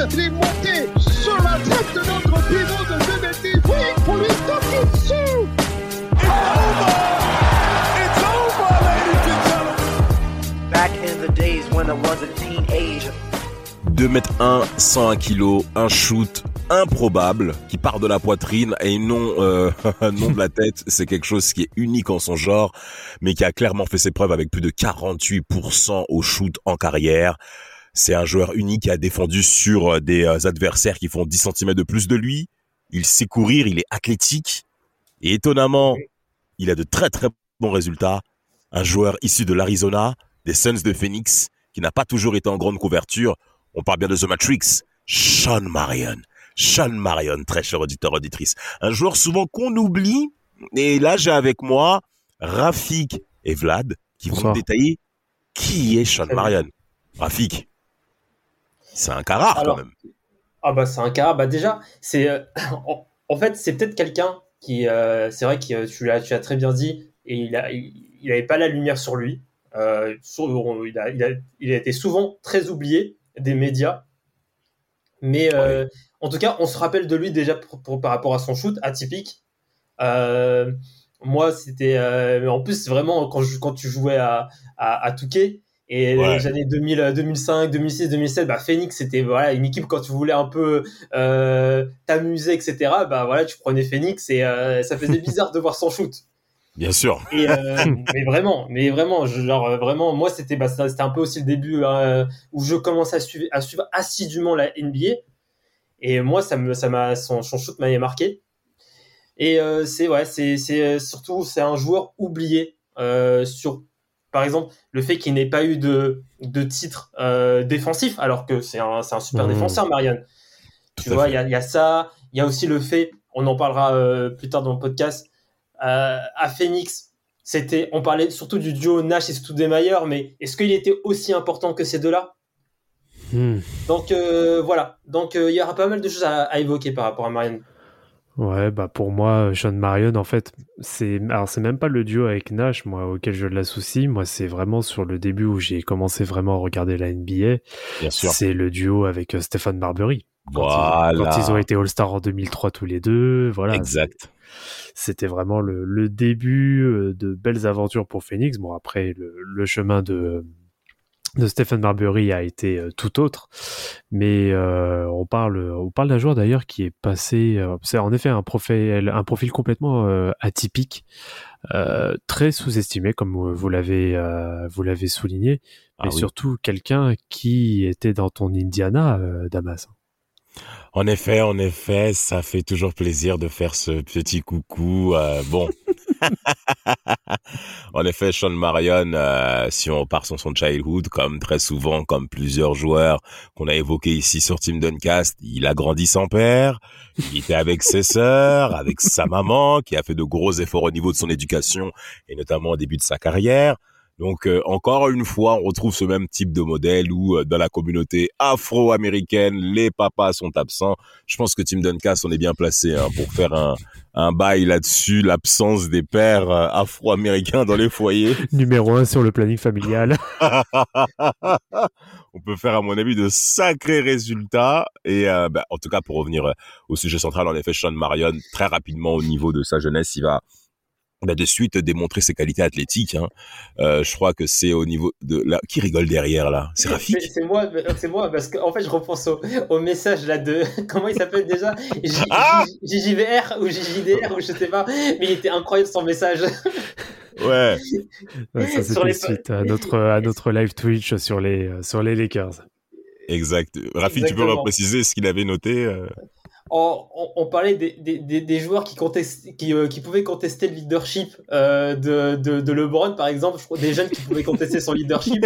Monté sur la tête de notre pivot de 2 mètres. Oui, pour lui taper dessus. It's over! It's over, ladies and gentlemen! Back in the days when I was a teenager. 2 mètres 1, 101 kilos, un shoot improbable qui part de la poitrine et non euh, non de la tête. C'est quelque chose qui est unique en son genre, mais qui a clairement fait ses preuves avec plus de 48% au shoot en carrière. C'est un joueur unique qui a défendu sur des euh, adversaires qui font 10 cm de plus de lui. Il sait courir, il est athlétique et étonnamment, il a de très très bons résultats. Un joueur issu de l'Arizona, des Suns de Phoenix, qui n'a pas toujours été en grande couverture. On parle bien de The Matrix, Sean Marion. Sean Marion, très cher auditeur auditrice. Un joueur souvent qu'on oublie. Et là, j'ai avec moi Rafik et Vlad qui vont Bonsoir. me détailler qui est Sean Marion. Rafik, c'est un cas rare Alors, quand même. Ah bah c'est un cas. Bah déjà, c'est euh, en, en fait c'est peut-être quelqu'un qui, euh, c'est vrai que tu l'as, tu très bien dit, et il a, il, il avait pas la lumière sur lui. Euh, sur- il, a, il, a, il a été souvent très oublié des médias, mais en tout cas, on se rappelle de lui déjà pour- pour- par rapport à son shoot atypique. Moi, c'était, mais en plus vraiment quand, je- quand tu jouais à, à, à Touquet. Et Ouais. les années 2000, euh, 2005, 2006, 2007, bah Phoenix, c'était voilà une équipe quand tu voulais un peu euh, t'amuser, etc. Bah voilà, tu prenais Phoenix et euh, ça faisait bizarre de voir son shoot. Bien sûr. Et euh, mais vraiment, mais vraiment, je- genre vraiment, moi c'était bah, c'était un peu aussi le début où je commençais à suivre, à suivre assidûment la NBA. Et moi, ça me, ça m'a, son, son shoot m'avait marqué. Et euh, c'est ouais, c'est, surtout c'est un joueur oublié euh, sur, par exemple, le fait qu'il n'ait pas eu de, de titre euh, défensif, alors que c'est un, un super Mmh. défenseur, Marianne. Tout Tu vois, il y y a ça. Il y a aussi le fait, on en parlera euh, plus tard dans le podcast, euh, à Phoenix, c'était, on parlait surtout du duo Nash et Stoudemire, mais est-ce qu'il était aussi important que ces deux-là? Hmm. Donc voilà. Donc il y aura pas mal de choses à, à évoquer par rapport à Marianne. Ouais, bah pour moi, Sean Marion, en fait, c'est alors c'est même pas le duo avec Nash, moi, auquel je l'associe. Moi, c'est vraiment sur le début où j'ai commencé vraiment à regarder la NBA. Bien sûr. C'est le duo avec euh, Stéphane Marbury. Quand, Voilà. ils, quand ils ont été All-Star en 2003 tous les deux, voilà. Exact. C'était vraiment le, le début euh, de belles aventures pour Phoenix. Bon, après, le, le chemin de, de Stephen Marbury a été euh, tout autre. Mais euh, on parle, on parle d'un joueur d'ailleurs qui est passé. euh, c'est en effet un profil, un profil complètement euh, atypique, euh, très sous-estimé, comme euh, vous l'avez, euh, vous l'avez souligné. Ah Mais oui. surtout quelqu'un qui était dans ton Indiana, euh, Damas. En effet, en effet, ça fait toujours plaisir de faire ce petit coucou. euh, bon. en effet, Sean Marion, euh, si on part sur son childhood, comme très souvent, comme plusieurs joueurs qu'on a évoqués ici sur Team Duncast, il a grandi sans père, il était avec ses sœurs, avec sa maman, qui a fait de gros efforts au niveau de son éducation, et notamment au début de sa carrière. Donc euh, encore une fois, on retrouve ce même type de modèle où euh, dans la communauté afro-américaine, les papas sont absents. Je pense que Tim Duncast, on est bien placé hein, pour faire un, un bail là-dessus, l'absence des pères euh, afro-américains dans les foyers. Numéro un sur le planning familial. on peut faire à mon avis de sacrés résultats. Et euh, bah, en tout cas, pour revenir euh, au sujet central, en effet, Sean Marion, très rapidement au niveau de sa jeunesse, il va bah, de suite démontrer ses qualités athlétiques. Hein. Euh, je crois que c'est au niveau de la... qui rigole derrière là? C'est Rafik? C'est c'est moi, c'est moi parce qu'en fait je repense au, au message là de comment il s'appelle déjà? J- Ah JJVR ou JJDR ou je sais pas, mais il était incroyable son message. Ouais. Ouais, ça les- suite à notre, à notre live Twitch sur les, euh, sur les Lakers. Exact. Rafik, tu peux repréciser ce qu'il avait noté euh? On, on- on parlait des, des, des, des joueurs qui, contestent, qui, euh, qui pouvaient contester le leadership euh, de, de, de LeBron, par exemple. Je crois des jeunes qui pouvaient contester son leadership,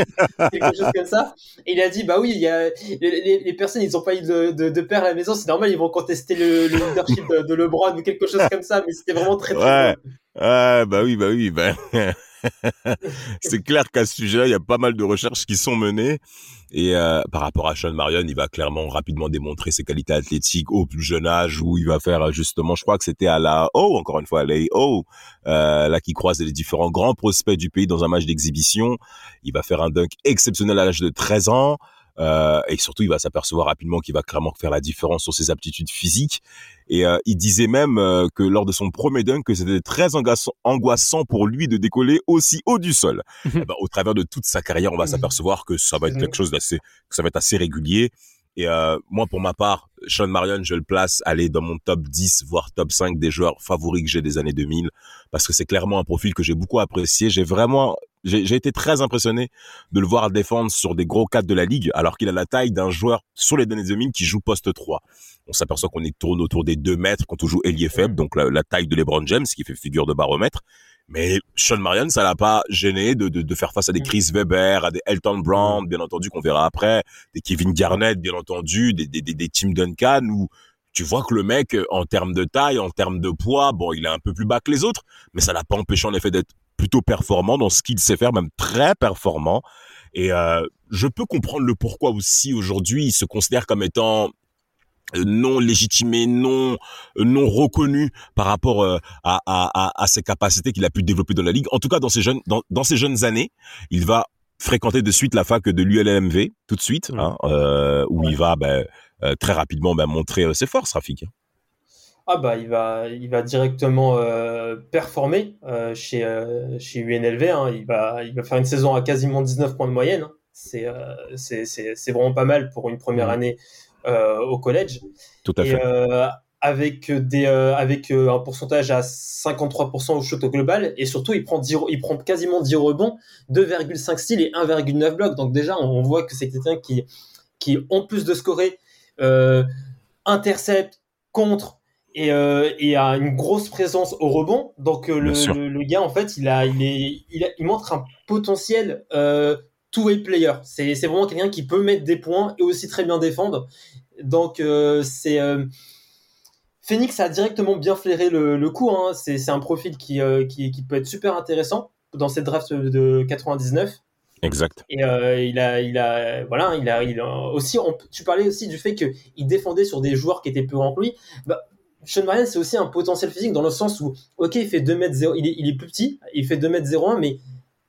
quelque chose comme ça. Et il a dit, bah oui, il y a, les, les, personnes, ils ont pas eu de, de, de père à la maison, c'est normal, ils vont contester le, le leadership de, de LeBron ou quelque chose comme ça. Mais c'était vraiment très, très. Ouais, bah oui, bah oui, bah. c'est clair qu'à ce sujet-là, il y a pas mal de recherches qui sont menées. Et euh, par rapport à Sean Marion, il va clairement rapidement démontrer ses qualités athlétiques au plus jeune âge, où il va faire euh, justement, je crois que c'était à la O, encore une fois à la O, euh, là qui croise les différents grands prospects du pays dans un match d'exhibition. Il va faire un dunk exceptionnel à l'âge de 13 ans. Euh, et surtout, il va s'apercevoir rapidement qu'il va clairement faire la différence sur ses aptitudes physiques. Et euh, il disait même euh, que lors de son premier dunk, que c'était très angoissant, pour lui de décoller aussi haut du sol. Eh ben, au travers de toute sa carrière, on va s'apercevoir que ça va être quelque chose d'assez, que ça va être assez régulier. Et euh, moi, pour ma part, Sean Marion, je le place aller dans mon top 10, voire top 5 des joueurs favoris que j'ai des années 2000, parce que c'est clairement un profil que j'ai beaucoup apprécié. J'ai vraiment, j'ai été très impressionné de le voir défendre sur des gros cadres de la ligue, alors qu'il a la taille d'un joueur sur les années 2000 qui joue poste 3. On s'aperçoit qu'on est tourne autour des 2 mètres quand on joue ailier faible, donc la taille de LeBron James, qui fait figure de baromètre. Mais Sean Marion, ça l'a pas gêné de, de, de faire face à des Chris Weber, à des Elton Brown, bien entendu, qu'on verra après, des Kevin Garnett, bien entendu, des, des, des, des Tim Duncan, où tu vois que le mec, en termes de taille, en termes de poids, bon, il est un peu plus bas que les autres, mais ça l'a pas empêché en effet d'être plutôt performant dans ce qu'il sait faire, même très performant. Et euh, je peux comprendre le pourquoi aussi aujourd'hui il se considère comme étant euh, non légitimé, non euh, non reconnu par rapport euh, à, à, à, à ses capacités qu'il a pu développer dans la ligue. En tout cas, dans ses jeunes dans, dans ses jeunes années, il va fréquenter de suite la fac de l'ULMV tout de suite, hein, euh, où il va ben, euh, très rapidement ben, montrer ses forces, Rafik. Ah bah il va il va directement euh, performer euh, chez euh, chez UNLV hein. il va il va faire une saison à quasiment 19 points de moyenne hein. c'est euh, c'est vraiment pas mal pour une première année euh, au collège Tout à et fait. euh, avec des euh, avec euh, un pourcentage à 53% au shoot au global et surtout il prend 10 re- il prend quasiment 10 rebonds 2,5 steals et 1,9 blocs donc déjà on, on voit que c'est quelqu'un qui qui en plus de scorer euh, intercepte contre et, euh, et a une grosse présence au rebond. Donc euh, le, le, le gars en fait il a il est il, a- il montre un potentiel euh, two-way player. C'est c'est vraiment quelqu'un qui peut mettre des points et aussi très bien défendre. Donc euh, c'est euh, Phoenix a directement bien flairé le, le coup. Hein. C'est c'est un profil qui, euh, qui qui peut être super intéressant dans cette draft de 99. Exact. Et euh, il a, il a, voilà, il a, il a aussi. on- tu parlais aussi du fait qu'il défendait sur des joueurs qui étaient plus grands que lui. Bah, Sean Marion, c'est aussi un potentiel physique dans le sens où, ok, il fait 2 mètres 0, il est, il est plus petit, il fait 2 mètres 01, mais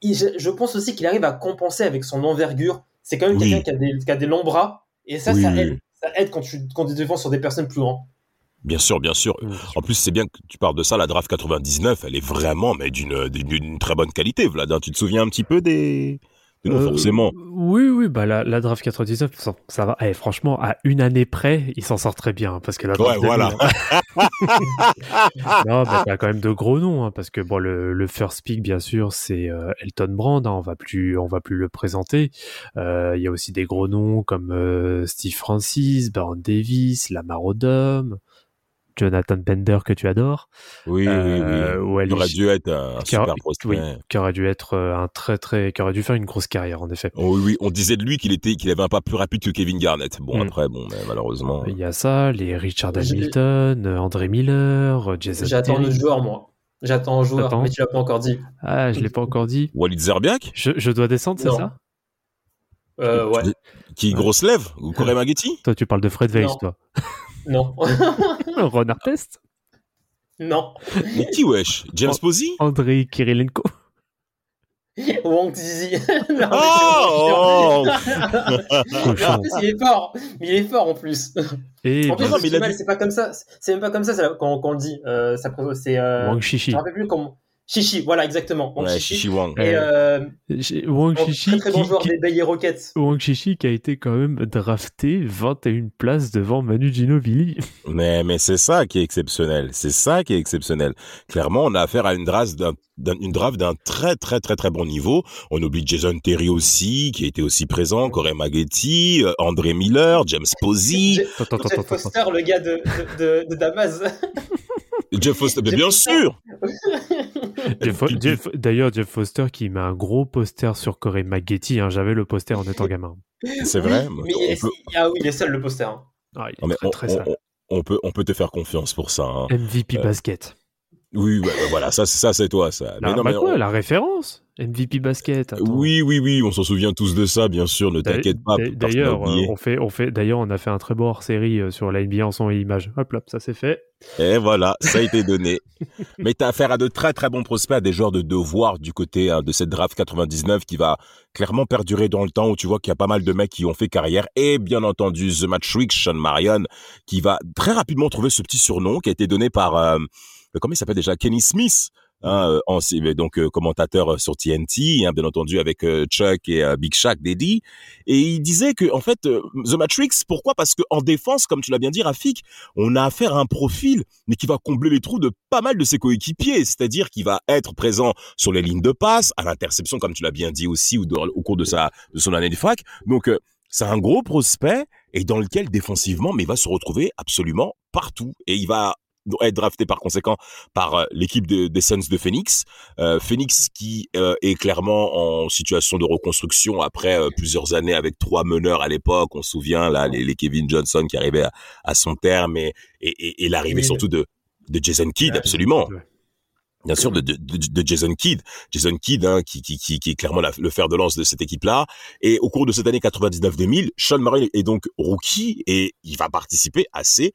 je, je pense aussi qu'il arrive à compenser avec son envergure. C'est quand même Oui. quelqu'un qui a des, qui a des longs bras, et ça, Oui, ça oui, aide. oui. Ça aide quand tu, quand tu défends sur des personnes plus grandes. Bien sûr, bien sûr. En plus, c'est bien que tu parles de ça. La draft 99, elle est vraiment mais d'une très bonne qualité, Vlad. hein. Tu te souviens un petit peu des... noms, Euh, forcément. Oui, oui, bah la, la draft 99, ça, ça va. Eh, franchement, à une année près, il s'en sort très bien. hein, Parce que la draft Ouais, voilà. 2000, non, mais t'as quand même de gros noms, hein, parce que bon, le, le first pick, bien sûr, c'est euh, Elton Brand. hein, on va plus, on va plus le présenter. Euh, Il y a aussi des gros noms comme euh, Steve Francis, Baron Davis, Lamar Odom, Jonathan Bender que tu adores. Oui, Euh, oui, oui. Wally Il aurait dû être un qui aura- super prospect. oui, qui aurait dû être euh, un très très, qui aurait dû faire une grosse carrière en effet. Oh, oui, oui, on disait de lui qu'il était, qu'il avait un pas plus rapide que Kevin Garnett. Bon, Mm. après, bon, mais malheureusement. Il y a ça, les Richard Hamilton, euh, André Miller, euh, Jason J'attends le joueur, moi. J'attends un joueur, mais tu l'as pas encore dit. Ah, je l'ai pas encore dit. Walid Zerbiak, Je, je dois descendre, c'est ça? Euh, ouais. qui grosse lève, ou Corey Maggetti. Toi, tu parles de Fred Weiss, toi. Non. Ron Artest? Non. Mais qui, wesh? James Oh. Posey? Andrei Kirilenko? Wang Zizi. Non, mais Oh, en plus, il est fort. Mais il est fort en plus. Et en plus, dit- c'est pas comme ça. C'est même pas comme ça ça, quand, quand on le dit. Euh, ça, c'est. Euh, Wang je Shishi. me rappelle plus comment. Chichi, voilà, exactement. Wang Ouais, Chichi. Chichi Wang. Et euh, J'ai- Wang Chichi, très très bon qui- joueur qui- des Bayer Rockets. Wang Chichi qui a été quand même drafté 21 places devant Manu Ginobili. Mais, mais c'est ça qui est exceptionnel. C'est ça qui est exceptionnel. Clairement, on a affaire à une draft d'un, d'un- une draft d'un très, très, très, très bon niveau. On oublie Jason Terry aussi, qui était aussi présent, Corey Maggetti, euh, André Miller, James Posey, Jeff. Foster, le gars de, de, de, de Damas. Jeff Foster. Bien sûr! D'ailleurs, Jeff Foster qui met un gros poster sur Corey Maggetti. hein. J'avais le poster en étant gamin. C'est vrai? Mais peut- ah oui, il est seul le poster. hein. Ah, il est Non, mais très on, très on- sale. on- on peut, on peut te faire confiance pour ça. hein. MVP Euh, basket. Oui, ouais, ouais, voilà, ça, c'est- ça c'est toi, ça. Non, bah mais quoi, on- la référence? MVP basket. attends. Oui, oui, oui, on s'en souvient tous de ça, bien sûr. Ne t'inquiète pas. D'ailleurs, euh, on fait, on fait, d'ailleurs, on a fait un très beau hors-série euh, sur la NBA en son et image. Hop là, ça c'est fait. Et voilà, ça a été donné. Mais t'as affaire à de très très bons prospects, à des joueurs de devoir du côté hein, de cette draft 99 qui va clairement perdurer dans le temps où tu vois qu'il y a pas mal de mecs qui ont fait carrière et bien entendu The Matrix, Sean Marion, qui va très rapidement trouver ce petit surnom qui a été donné par, euh, comment il s'appelle déjà, Kenny Smith. Hein, euh, ancien- donc euh, commentateur euh, sur TNT, hein, bien entendu avec euh, Chuck et euh, Big Shaq, Daddy, et il disait que en fait euh, The Matrix, pourquoi? Parce que en défense, comme tu l'as bien dit, Rafik, on a affaire à un profil mais qui va combler les trous de pas mal de ses coéquipiers, c'est-à-dire qu'il va être présent sur les lignes de passe, à l'interception, comme tu l'as bien dit aussi, ou au cours de sa de son année de fac. Donc euh, c'est un gros prospect et dans lequel défensivement, mais il va se retrouver absolument partout et il va être drafté par conséquent par euh, l'équipe de- des Suns de Phoenix. Euh, Phoenix qui euh, est clairement en situation de reconstruction après euh, plusieurs années avec trois meneurs à l'époque. On se souvient là les, les Kevin Johnson qui arrivaient à, à son terme et, et, et, et l'arrivée surtout de de Jason Kidd, absolument. Bien sûr, de, de, de, de Jason Kidd. Jason Kidd, hein, qui, qui, qui, qui est clairement la- le fer de lance de cette équipe-là. Et au cours de cette année 99-2000, Sean Marion est donc rookie et il va participer à ses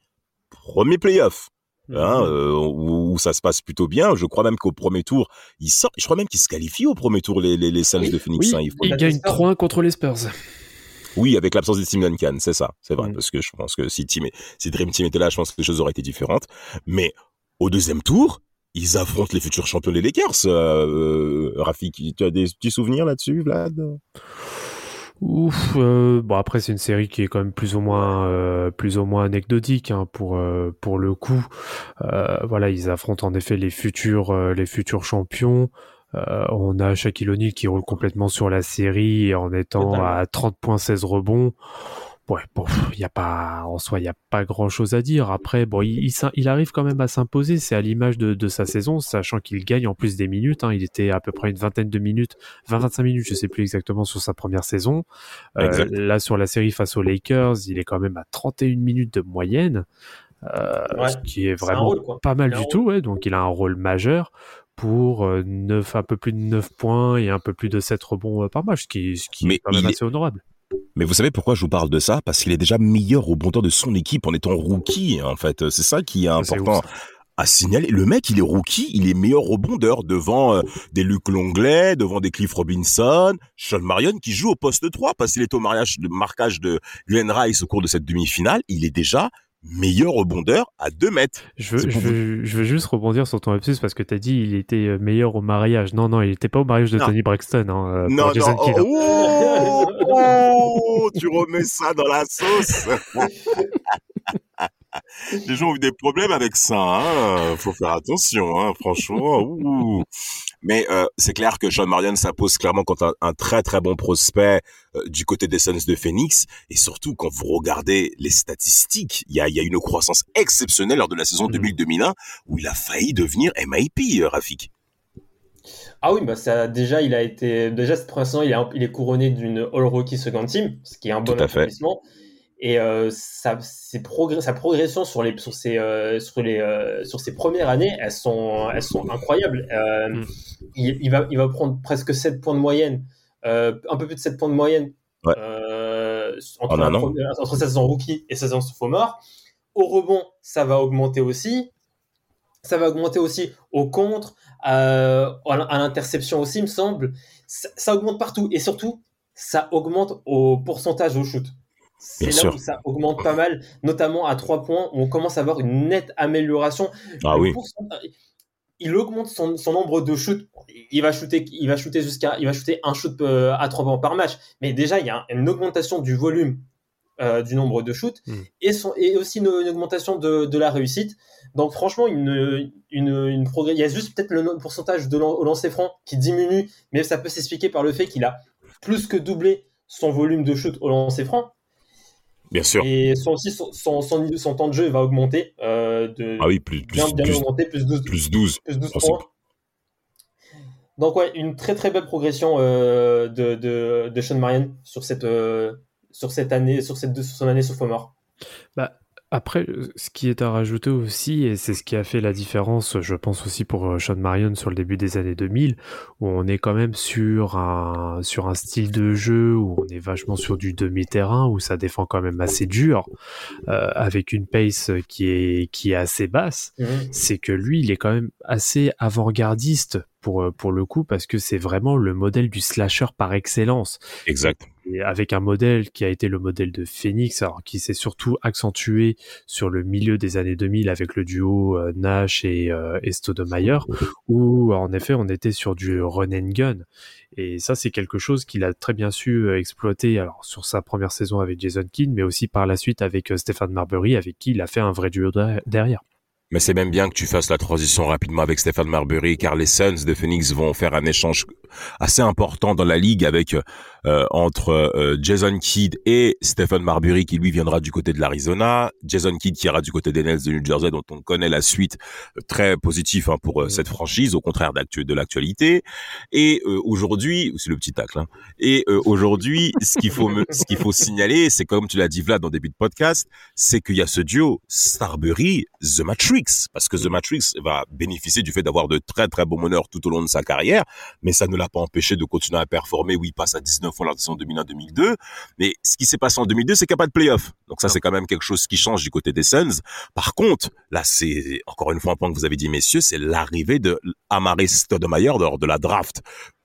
premiers playoffs. Hein, euh, où, où ça se passe plutôt bien. Je crois même qu'au premier tour, il sort. Je crois même qu'il se qualifie au premier tour les, les, les Suns Oui. de Phoenix. Oui, hein, il faut- il a gagne des stars. 3-1 contre les Spurs. Oui, avec l'absence de Tim Duncan, c'est ça, c'est vrai, Mm. parce que je pense que si Team, si Dream Team était là, je pense que les choses auraient été différentes. Mais au deuxième tour, ils affrontent les futurs champions des Lakers. Euh, euh, Rafik, tu as des petits souvenirs là-dessus, Vlad? Ouf, euh, bon après c'est une série qui est quand même plus ou moins euh, plus ou moins anecdotique hein, pour euh, pour le coup. Euh, voilà, ils affrontent en effet les futurs euh, les futurs champions. Euh, on a Shaquille O'Neal qui roule complètement sur la série en étant à 30.16 rebonds. Ouais, bon, y a pas en soi, il y a pas grand chose à dire. Après, bon, il, il, arrive quand même à s'imposer. C'est à l'image de, de sa saison, sachant qu'il gagne en plus des minutes. Hein. Il était à peu près une vingtaine de minutes, 20-25 minutes, je sais plus exactement sur sa première saison. Euh, là, sur la série face aux Lakers, il est quand même à 31 minutes de moyenne, euh, Ouais. ce qui est vraiment rôle, pas mal du tout. Ouais. Donc, il a un rôle majeur pour euh, 9, un peu plus de 9 points et un peu plus de 7 rebonds euh, par match, ce qui, ce qui est quand même assez honorable. Mais vous savez pourquoi je vous parle de ça? Parce qu'il est déjà meilleur temps de son équipe en étant rookie, en fait. C'est ça qui est important à signaler. Le mec, il est rookie, il est meilleur rebondeur devant euh, des Luc Longley, devant des Cliff Robinson, Sean Marion qui joue au poste 3 parce qu'il est au mariage, le marquage de Glenn Rice au cours de cette demi-finale. Il est déjà meilleur rebondeur à 2 mètres. Je veux, je, veux, je veux juste rebondir sur ton lapsus parce que t'as dit il était euh, meilleur au mariage. Non, non, il était pas au mariage de Non. Tony Braxton. Hein, euh, non, Jason non, hein. oh, oh, tu remets ça dans la sauce. Les gens ont eu des problèmes avec ça, hein. Faut faire attention, hein, franchement. ouh. Mais euh, c'est clair que Sean Marion s'impose clairement contre un, un très très bon prospect euh, du côté des Suns de Phoenix. Et surtout, quand vous regardez les statistiques, il y a, y a une croissance exceptionnelle lors de la saison Mhm. 2000-2001 où il a failli devenir MIP, euh, Rafik. Ah oui, bah ça, déjà, il a été. Déjà, cette première saison, il, est- il est couronné d'une All-Rookie Second Team, ce qui est un bon Tout à fait. Et euh, sa, ses progr- sa progression sur, les, sur, ses, euh, sur, les, euh, sur ses premières années, elles sont, elles sont incroyables. Euh, Mm. il, il va, il va prendre presque 7 points de moyenne, un peu plus de 7 points de moyenne Ouais. entre, la sa saison rookie et sa saison sophomore. Au rebond, ça va augmenter aussi. Ça va augmenter aussi au contre, à l'interception aussi, il me semble. Ça, ça augmente partout. Et surtout, ça augmente au pourcentage au shoot. C'est là sûr. où ça augmente pas mal, notamment à 3 points, où on commence à avoir une nette amélioration. Ah Le oui. pourcentage- il augmente son, son nombre de shoots. Il va shooter, il va shooter jusqu'à, il va shooter un shoot euh, à trois points par match. Mais déjà, il y a une augmentation du volume euh, du nombre de shoots Mm. et, son, et aussi une, une augmentation de, de la réussite. Donc franchement, une, une, une progrès. Il y a juste peut-être le pourcentage de au lancer franc qui diminue, mais ça peut s'expliquer par le fait qu'il a plus que doublé son volume de shoot au lancer franc Bien sûr. et son, aussi son, son, son, niveau- son temps de jeu va augmenter euh, de Ah oui, plus, plus, bien, bien plus, augmenter, plus 12, plus 12. plus 12 Ensuite. points. Donc ouais, une très très belle progression euh, de, de, de Sean Marion sur cette, euh, sur cette année, sur cette sur son année sophomore. Bah, après, euh, ce qui est à rajouter aussi, et c'est ce qui a fait la différence, je pense aussi pour euh, Sean Marion sur le début des années 2000, où on est quand même sur un, sur un style de jeu où on est vachement sur du demi-terrain, où ça défend quand même assez dur, euh, avec une pace qui est, qui est assez basse. c'est que lui, il est quand même assez avant-gardiste pour, euh, pour le coup, parce que c'est vraiment le modèle du slasher par excellence. Exact. Et avec un modèle qui a été le modèle de Phoenix, alors qui s'est surtout accentué sur le milieu des années 2000 avec le duo euh, Nash et, euh, et où en effet on était sur du run and gun. Et ça, c'est quelque chose qu'il a très bien su euh, exploiter alors sur sa première saison avec Jason Kidd, mais aussi par la suite avec Stéphane Marbury, avec qui il a fait un vrai duo de- derrière. Mais c'est même bien que tu fasses la transition rapidement avec Stéphane Marbury, car les Suns de Phoenix vont faire un échange assez important dans la ligue avec euh, entre euh, Jason Kidd et Stephen Marbury, qui lui viendra du côté de l'Arizona, Jason Kidd qui ira du côté des Nets de New Jersey, dont on connaît la suite euh, très positive hein, pour euh, cette franchise, au contraire de l'actualité. Et euh, aujourd'hui, c'est le petit tacle. Hein, et euh, aujourd'hui, ce qu'il faut me- ce qu'il faut signaler, c'est comme tu l'as dit Vlad dans le début de podcast, c'est qu'il y a ce duo Starbury The Matrix parce que The Matrix va bénéficier du fait d'avoir de très très bons meneurs tout au long de sa carrière mais ça ne l'a pas empêché de continuer à performer où il passe à 19 fois la saison 2001-2002 mais ce qui s'est passé en 2002 c'est qu'il n'y a pas de playoff. Donc ça c'est quand même quelque chose qui change du côté des Suns. Par contre là c'est encore une fois un point que vous avez dit messieurs c'est l'arrivée de Amare Stoudemire lors de la draft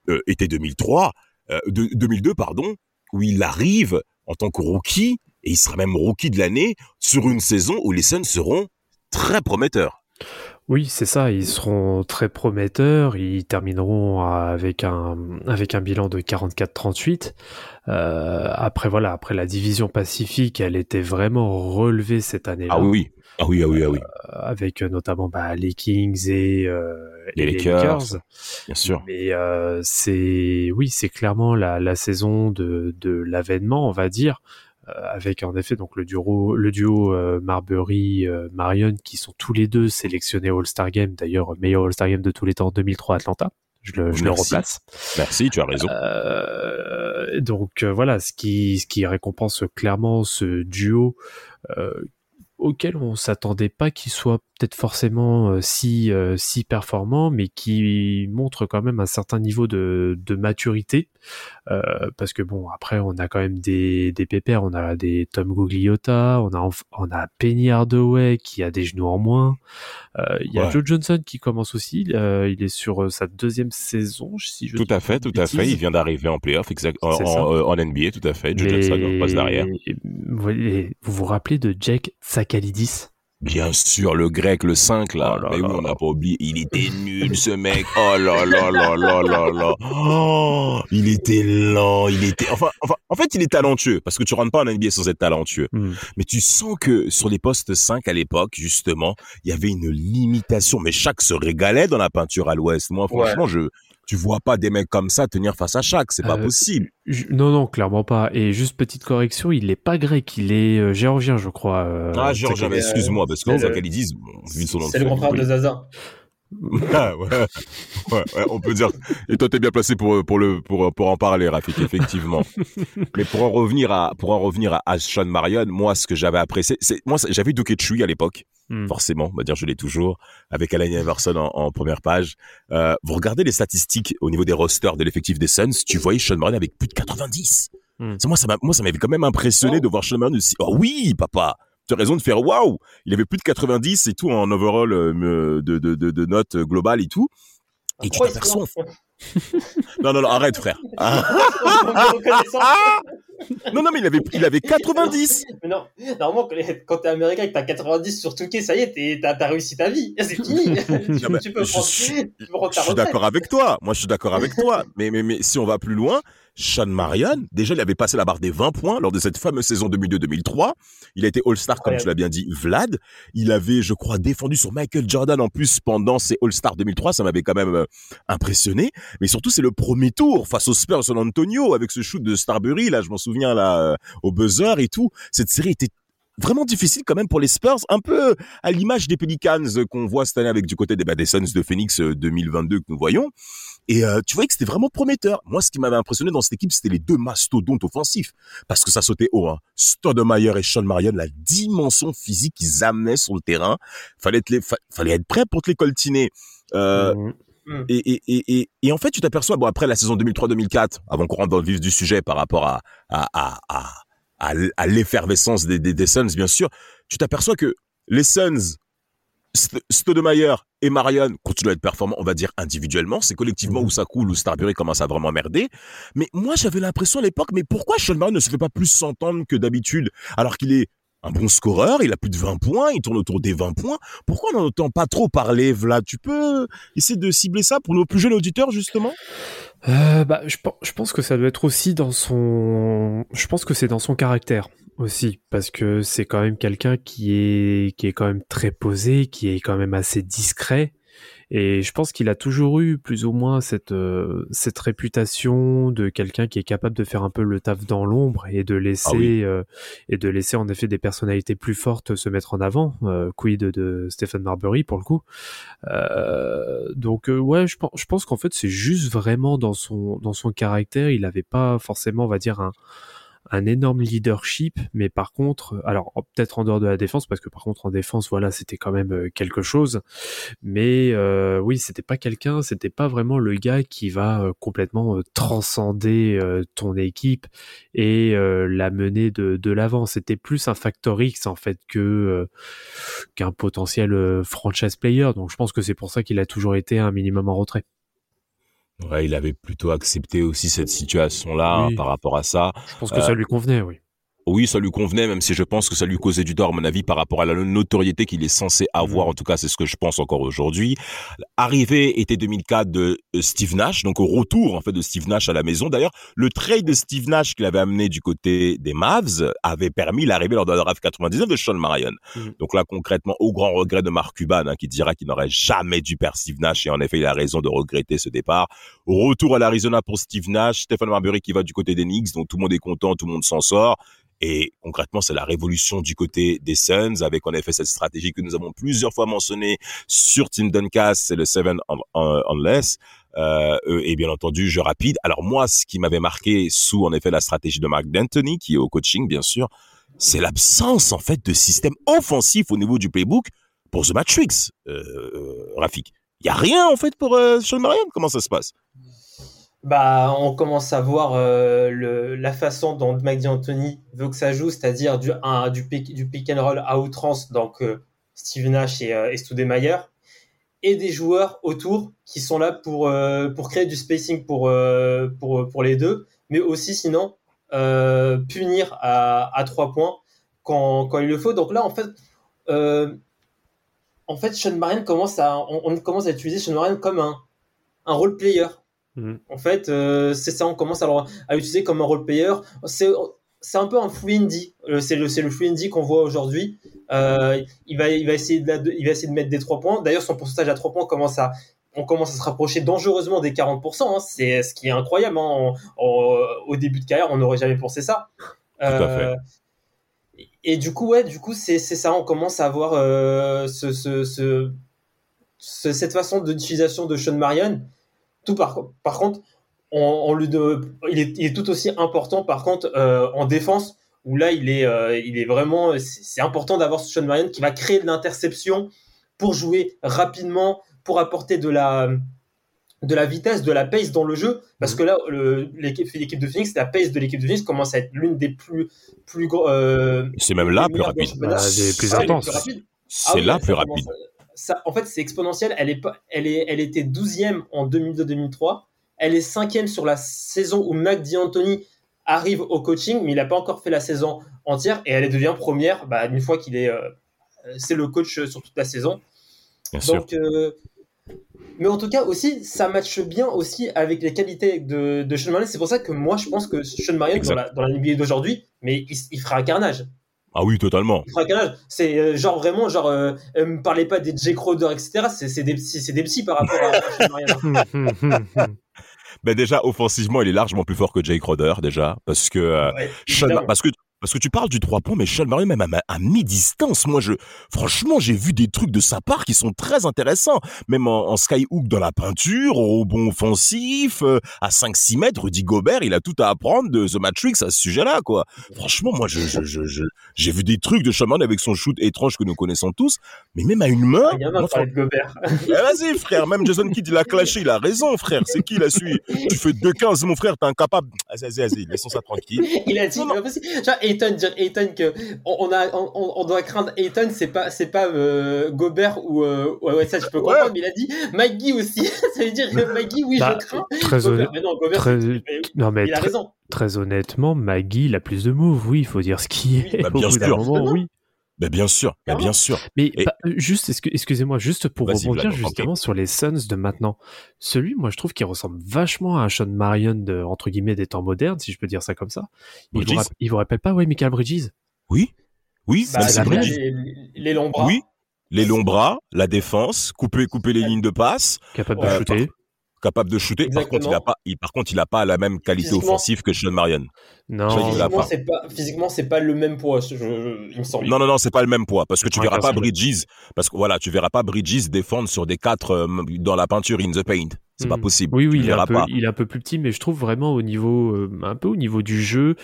euh, été 2003 euh, de, 2002 pardon où il arrive en tant que rookie et il sera même rookie de l'année sur une saison où les Suns seront très prometteurs. Oui, c'est ça, ils seront très prometteurs, ils termineront avec un, avec un bilan de 44-38. Euh, après, voilà, après la division Pacifique, elle était vraiment relevée cette année-là. Ah oui, ah oui, ah oui, ah oui. Euh, avec euh, notamment bah, les Kings et, euh, Les et Lakers. Bien sûr. Mais euh, c'est oui, c'est clairement la, la saison de, de l'avènement, on va dire, avec en effet donc le duo le duo euh, Marbury euh, Marion qui sont tous les deux sélectionnés au All-Star Game, d'ailleurs meilleur All-Star Game de tous les temps 2003 Atlanta. Je le, je le Merci. replace. Merci, tu as raison. Euh, donc euh, voilà, ce qui, ce qui récompense clairement ce duo euh, auquel on s'attendait pas qu'il soit peut-être forcément euh, si, euh, si performant, mais qui montre quand même un certain niveau de, de maturité. Euh, parce que bon, après, on a quand même des, des pépères, on a des Tom Gugliotta, on a, on a Penny Hardaway qui a des genoux en moins. Euh, Il y a Ouais. Joe Johnson qui commence aussi, euh, il est sur sa deuxième saison, si je Tout à fait, tout à fait. Il vient d'arriver en playoff, exact, en, NBA, tout à fait. Joe Mais- Johnson passe derrière. Vous, vous vous rappelez de Jake Sakalidis? Bien sûr, le grec, le 5, là. Oh là Mais oui, on n'a pas oublié. Il était nul, ce mec. Oh là là là là là là. Oh, il était lent, il était, enfin, enfin, en fait, il est talentueux. Parce que tu rentres pas en NBA sans être talentueux. Hmm. Mais tu sens que sur les postes 5 à l'époque, justement, il y avait une limitation. Mais chaque se régalait dans la peinture à l'ouest. Moi, franchement, je, tu vois pas des mecs comme ça tenir face à chaque. C'est pas Euh, possible. Je- Non, non, clairement pas. Et juste petite correction, il est pas grec, il est euh, géorgien, je crois. euh, ah, Sakalidis. mais excuse-moi, parce que c'est dans le- Zakalidis, bon, vu son nom de C'est le grand frère de Zaza. Ah, ouais. Ouais, ouais, on peut dire. Et toi, t'es bien placé pour pour le pour pour en parler, Rafik, effectivement. Mais pour en revenir à pour en revenir à, à Sean Marion, moi, ce que j'avais apprécié, c'est moi, j'avais Duke Chui à l'époque, Hmm. forcément, on va dire, je l'ai toujours, avec Allen Iverson en, en première page. Euh, vous regardez les statistiques au niveau des rosters de l'effectif des Suns, tu voyais Sean Marion avec plus de 90. Hmm. Moi, ça m'a moi, ça m'avait quand même impressionné de voir Sean Marion aussi. Oh oui, papa. Tu as raison de faire waouh. Il avait plus de 90 et tout en overall euh, de, de, de, de notes globales et tout. Et tu t'aperçois. Non, non, non, arrête, frère. Non, non, mais il avait, il avait 90. Mais non, normalement, quand t'es américain et que t'as 90 sur Touquet, ça y est, t'as réussi ta vie. C'est fini. tu, peux je prendre, suis- tu peux prendre Je suis d'accord avec toi. Moi, je suis d'accord avec toi. Mais, mais, mais si on va plus loin, Sean Marion, déjà, il avait passé la barre des 20 points lors de cette fameuse saison 2002-2003. Il a été All-Star, comme tu l'as bien dit, Vlad. Il avait, je crois, défendu sur Michael Jordan en plus pendant ses All-Star 2003. Ça m'avait quand même euh, impressionné. Mais surtout, c'est le premier tour face aux Spurs San Antonio avec ce shoot de Starbury. Là, je m'en souviens, là, euh, au buzzer et tout. Cette série était vraiment difficile quand même pour les Spurs, un peu à l'image des Pelicans euh, qu'on voit cette année avec du côté des, bah, des Suns de Phoenix euh, 2022 que nous voyons. Et euh, tu voyais que c'était vraiment prometteur. Moi, ce qui m'avait impressionné dans cette équipe, c'était les deux mastodontes offensifs. Parce que ça sautait haut. Hein. Stoudemire et Sean Marion, la dimension physique qu'ils amenaient sur le terrain. Fallait être, les, fa- fallait être prêt pour te les coltiner. Euh, Mhm. et, et, et, et, et en fait, tu t'aperçois, bon, après la saison 2003-2004, avant qu'on rentre dans le vif du sujet par rapport à, à, à, à, à, l'effervescence des, des, des Suns, bien sûr, tu t'aperçois que les Suns, St- Stoudemire et Marion continuent à être performants, on va dire individuellement. C'est collectivement où ça coule, où Starbury commence à vraiment merder. Mais moi, j'avais l'impression à l'époque, mais pourquoi Sean Marion ne se fait pas plus s'entendre que d'habitude, alors qu'il est un bon scoreur, il a plus de 20 points, il tourne autour des 20 points. Pourquoi on n'en entend pas trop parler, Vlad? Tu peux essayer de cibler ça pour nos plus jeunes auditeurs, justement? Euh, bah, je, je pense que ça doit être aussi dans son. Je pense que c'est dans son caractère aussi, parce que c'est quand même quelqu'un qui est qui est quand même très posé, qui est quand même assez discret. Et je pense qu'il a toujours eu plus ou moins cette euh, cette réputation de quelqu'un qui est capable de faire un peu le taf dans l'ombre et de laisser Ah oui. euh, et de laisser en effet des personnalités plus fortes se mettre en avant. Euh, quid de Stephen Marbury pour le coup. Euh, donc euh, ouais, je pense, je pense qu'en fait c'est juste vraiment dans son dans son caractère, il n'avait pas forcément, on va dire un un énorme leadership, mais par contre, alors peut-être en dehors de la défense, parce que par contre en défense, voilà, c'était quand même euh, quelque chose. Mais euh, oui, c'était pas quelqu'un, c'était pas vraiment le gars qui va euh, complètement euh, transcender euh, ton équipe et euh, la mener de, de l'avant. C'était plus un factor X en fait que euh, qu'un potentiel euh, franchise player. Donc je pense que c'est pour ça qu'il a toujours été un minimum en retrait. Ouais, il avait plutôt accepté aussi cette situation-là Oui. hein, par rapport à ça. Je pense que ça lui convenait, oui. Oui, ça lui convenait, même si je pense que ça lui causait du tort, à mon avis, par rapport à la notoriété qu'il est censé avoir. Mhm. En tout cas, c'est ce que je pense encore aujourd'hui. Arrivé été 2004 de euh, Steve Nash, donc au retour en fait de Steve Nash à la maison. D'ailleurs, le trade de Steve Nash qu'il avait amené du côté des Mavs avait permis l'arrivée lors de la draft 99 de Sean Marion. Mhm. Donc là, concrètement, au grand regret de Mark Cuban, hein, qui dira qu'il n'aurait jamais dû perdre Steve Nash, et en effet, il a raison de regretter ce départ. Retour à l'Arizona pour Steve Nash, Stephen Marbury qui va du côté des Knicks, donc tout le monde est content, tout le monde s'en sort. Et concrètement, c'est la révolution du côté des Suns, avec en effet cette stratégie que nous avons plusieurs fois mentionnée sur Team Duncast, c'est le seven on, on-. Euh, et bien entendu, jeu rapide. Alors moi, ce qui m'avait marqué sous en effet la stratégie de Mark D'Antoni, qui est au coaching bien sûr, c'est l'absence en fait de système offensif au niveau du playbook pour The Matrix, euh, euh, Rafik. Il y a rien en fait pour euh, Sean Marion. Comment ça se passe? Bah, on commence à voir euh, la façon dont Mike D'Antoni veut que ça joue, c'est-à-dire du, du, pick, du pick and roll à outrance, donc euh, Steve Nash et, euh, et Stoudemire, et des joueurs autour qui sont là pour, euh, pour créer du spacing pour, euh, pour, pour les deux, mais aussi sinon punir à, à trois points quand, quand il le faut. Donc là, en fait, en fait, Sean Marion commence à, on, on commence à utiliser Sean Marion comme un, un role player. Mhm. En fait, euh, c'est ça, on commence à, l'utiliser comme un role player. C'est, c'est un peu un free indie. Euh, C'est le, le indie qu'on voit aujourd'hui. Euh, il va, il va essayer de, la- de- il va essayer de mettre des 3 points. D'ailleurs, son pourcentage à 3 points commence à, on commence à se rapprocher dangereusement des 40%. hein. C'est ce qui est incroyable. hein. Au début de carrière, on n'aurait jamais pensé ça. à fait. Et du coup, ouais, du coup, c'est ça. On commence à avoir euh, ce, ce, ce- ce- cette façon d'utilisation de Sean Marion. Tout par, par contre, on, on lui de, il, est, il est tout aussi important. Par contre, euh, en défense, où là, il est, euh, il est vraiment. C'est important d'avoir ce Sean Marion qui va créer de l'interception pour jouer rapidement, pour apporter de la de la vitesse, de la pace dans le jeu, parce que là, le- l'équipe l'équipe de Phoenix, la pace de l'équipe de Phoenix commence à être l'une des plus plus gros. euh, C'est même là plus rapide. Bah, des plus Ah, les intenses. rapides. Ah C'est oui, là plus rapide. Ça, en fait, c'est exponentiel. Elle, est elle, est, elle était 12e en 2002-2003. Elle est 5e sur la saison où Mac D'Antoni arrive au coaching, mais il n'a pas encore fait la saison entière et elle devient première bah, une fois qu'il est. euh, c'est le coach sur toute la saison. Bien sûr. Euh, mais en tout cas aussi, ça matche bien aussi avec les qualités de, de Sean Marion. C'est pour ça que moi, je pense que Sean Marion, dans la, dans la NBA d'aujourd'hui, mais il, il fera un carnage. Ah oui, totalement. C'est euh, genre vraiment, genre, euh, euh, me parlez pas des Jay Crowder, etc. C'est des, psy- c'est des psys par rapport à, à. Ben déjà, offensivement, il est largement plus fort que Jay Crowder, déjà. Parce que, euh, Ouais, Sean- évidemment. parce que parce que tu parles du 3 points, mais Sean Marion, même à, à mi-distance, moi, je, franchement, j'ai vu des trucs de sa part qui sont très intéressants. Même en, en skyhook dans la peinture, au rebond offensif, euh, à 5-6 mètres, Rudy Gobert, il a tout à apprendre de The Matrix à ce sujet-là, quoi. Franchement, moi, je, je, je, je- j'ai vu des trucs de Sean Marion avec son shoot étrange que nous connaissons tous, mais même à une main. Il y en a parlé de Gobert. eh, vas-y, frère, même Jason Kidd, il a clashé, il a raison, frère. C'est qui, là, celui? Tu fais 2-15, mon frère, t'es incapable. Vas-y, vas-y, vas-y, laissons ça tranquille. Il a dit, Non, non. Ayton, dire Ayton que on, on a, on, on doit craindre Ayton, c'est pas, c'est pas euh, Gobert ou, euh, ouais, ouais, ça je peux Ouais. comprendre, mais il a dit Maggie aussi. ça veut dire que Maggie, oui, Bah, je crains. très, Gobert, honnête- mais non, Gobert, très- c'est- mais non, mais il a très, raison. très honnêtement, Maggie, il a plus de moves. Oui, il faut dire ce qui est. Bah, Au bien bout d'un sûr. moment, oui. Ben, bien sûr, ben, bien sûr. Mais Et- euh, juste, excu- excusez-moi, juste pour rebondir justement sur les Suns de maintenant. Celui, moi, je trouve qu'il ressemble vachement à un Sean Marion de, entre guillemets, des temps modernes, si je peux dire ça comme ça. Il vous, Bridges rapp- il vous rappelle pas, ouais, Michael Bridges? Oui, oui, Bah, vraie- Bridges- les, les longs bras. Oui, les longs bras, la défense, couper, couper les lignes de passe, Capable de shooter. Capable de shooter. Par contre, il a pas, il, par contre, il a pas la même qualité offensive que Sean Marion. Non. Physiquement, c'est pas, physiquement, c'est pas le même poids, je, je- il me semble. Non, non, non, c'est pas le même poids. Parce que tu Ouais, verras pas. Bridges, parce que voilà, tu verras pas Bridges défendre sur des quatre euh, dans la peinture in the paint. C'est pas Hmm. possible. Oui, oui, il est, un peu, pas. il est un peu plus petit, mais je trouve vraiment au niveau, euh, un peu au niveau du jeu,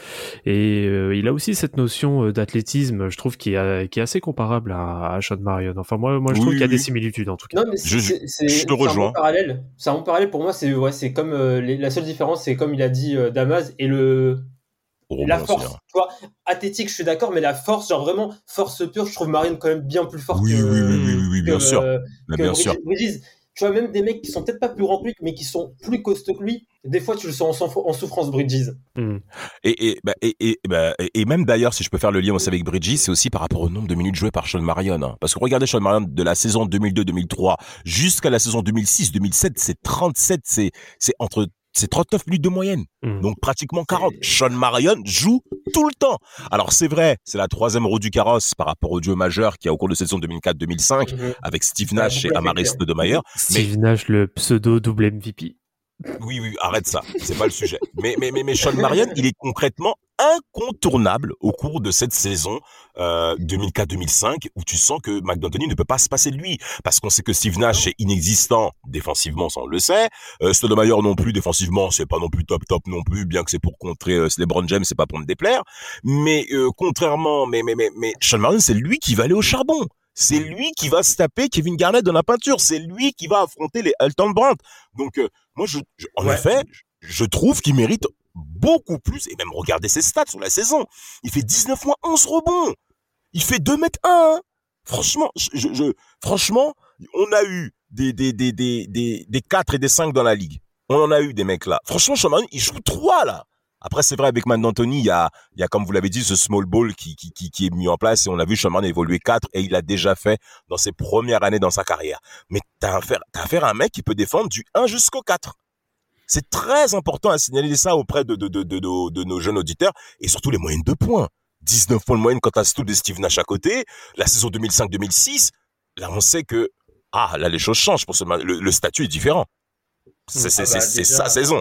et euh, il a aussi cette notion euh, d'athlétisme, je trouve, qui est, qui est assez comparable à, à Sean Marion. Enfin, moi, moi je Oui, trouve qu'il y a oui. des similitudes, en tout cas. Non, mais Je- te c'est un rejoins. bon parallèle. C'est un bon parallèle pour moi. C'est, ouais, c'est comme euh, les- la seule différence, c'est comme il a dit euh, Damas et le, Oh, la force. bien. Tu vois, athlétique, je suis d'accord, mais la force, genre vraiment force pure, je trouve Marion quand même bien plus forte Oui, que, oui, oui, oui, oui, oui, que, bien sûr. euh, que bien Bridges. sûr. Bridges. Tu vois, même des mecs qui sont peut-être pas plus grands que lui, mais qui sont plus costauds que lui, des fois tu le sens en, souffrance, Bridges. Hmm. Et, et, bah, et, bah, et- même d'ailleurs, si je peux faire le lien aussi avec Bridges, c'est aussi par rapport au nombre de minutes jouées par Sean Marion. hein. Parce que regardez Sean Marion de la saison 2002-2003 jusqu'à la saison 2006-2007, c'est 37, c'est, c'est entre, c'est 39 minutes de moyenne. Hmm. Donc pratiquement 40. Sean Marion joue tout le temps. Alors c'est vrai, c'est la troisième roue du carrosse par rapport au duo majeur qui a au cours de saison 2004-2005 Mhm. avec Steve Nash et Amaris Stoudemire. Steve Nash, le pseudo double MVP. Oui, oui, arrête ça. C'est pas le sujet. Mais, mais, mais, mais Sean Marion, il est concrètement incontournable au cours de cette saison euh, 2004-2005 où tu sens que McDantoni ne peut pas se passer de lui parce qu'on sait que Steve Nash est inexistant défensivement, ça on le sait. Euh, Stoudemire non plus défensivement, c'est pas non plus top top non plus, bien que c'est pour contrer euh, LeBron James, c'est pas pour me déplaire. Mais euh, contrairement, mais mais mais mais Sean Marion, c'est lui qui va aller au charbon. C'est lui qui va se taper Kevin Garnett dans la peinture. C'est lui qui va affronter les Elton Brandt. Donc, euh, moi, je, je- en Ouais. effet, je trouve qu'il mérite beaucoup plus. Et même regardez ses stats sur la saison. Il fait 19 mois 11 rebonds. Il fait 2 mètres 1. Franchement, je, je- franchement, on a eu des, des, des, des, des, des 4 et des 5 dans la ligue. On en a eu des mecs là. Franchement, Marion, il joue 3 là. Après, c'est vrai, avec Man D'Antoni, il y a, il y a, comme vous l'avez dit, ce small ball qui, qui, qui, qui est mis en place et on a vu Sean Marion évoluer 4 et il l'a déjà fait dans ses premières années dans sa carrière. Mais t'as affaire, t'as affaire à un mec qui peut défendre du 1 jusqu'au 4. C'est très important à signaler ça auprès de, de, de, de, nos- de nos jeunes auditeurs et surtout les moyennes de points. 19 points de moyenne quand t'as Stoud et Steve Nash à côté. La saison 2005-2006, là, on sait que, ah, là, les choses changent pour ce, le, le statut est différent. C'est, Ah c'est, bah, sa saison.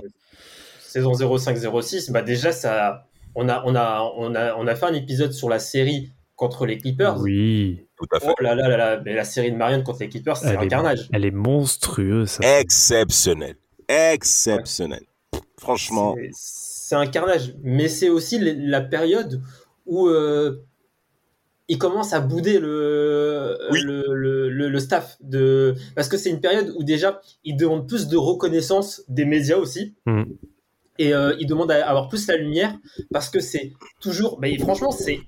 Saison 05-06, bah déjà, ça, on, a, on, a, on, a, on a fait un épisode sur la série contre les Clippers. Oui, Tout à fait. Oh là là là là, mais la série de Marion contre les Clippers, c'est Elle un est- carnage. elle est monstrueuse. ça. Exceptionnel. Exceptionnel. Franchement. C'est- un carnage. Mais c'est aussi la période où euh, il commence à bouder le, Oui. le, le, le- le staff. De... Parce que c'est une période où déjà, il demande plus de reconnaissance des médias aussi. Mm. Et euh, il demande à avoir plus la lumière parce que c'est toujours. bah, franchement, c'est.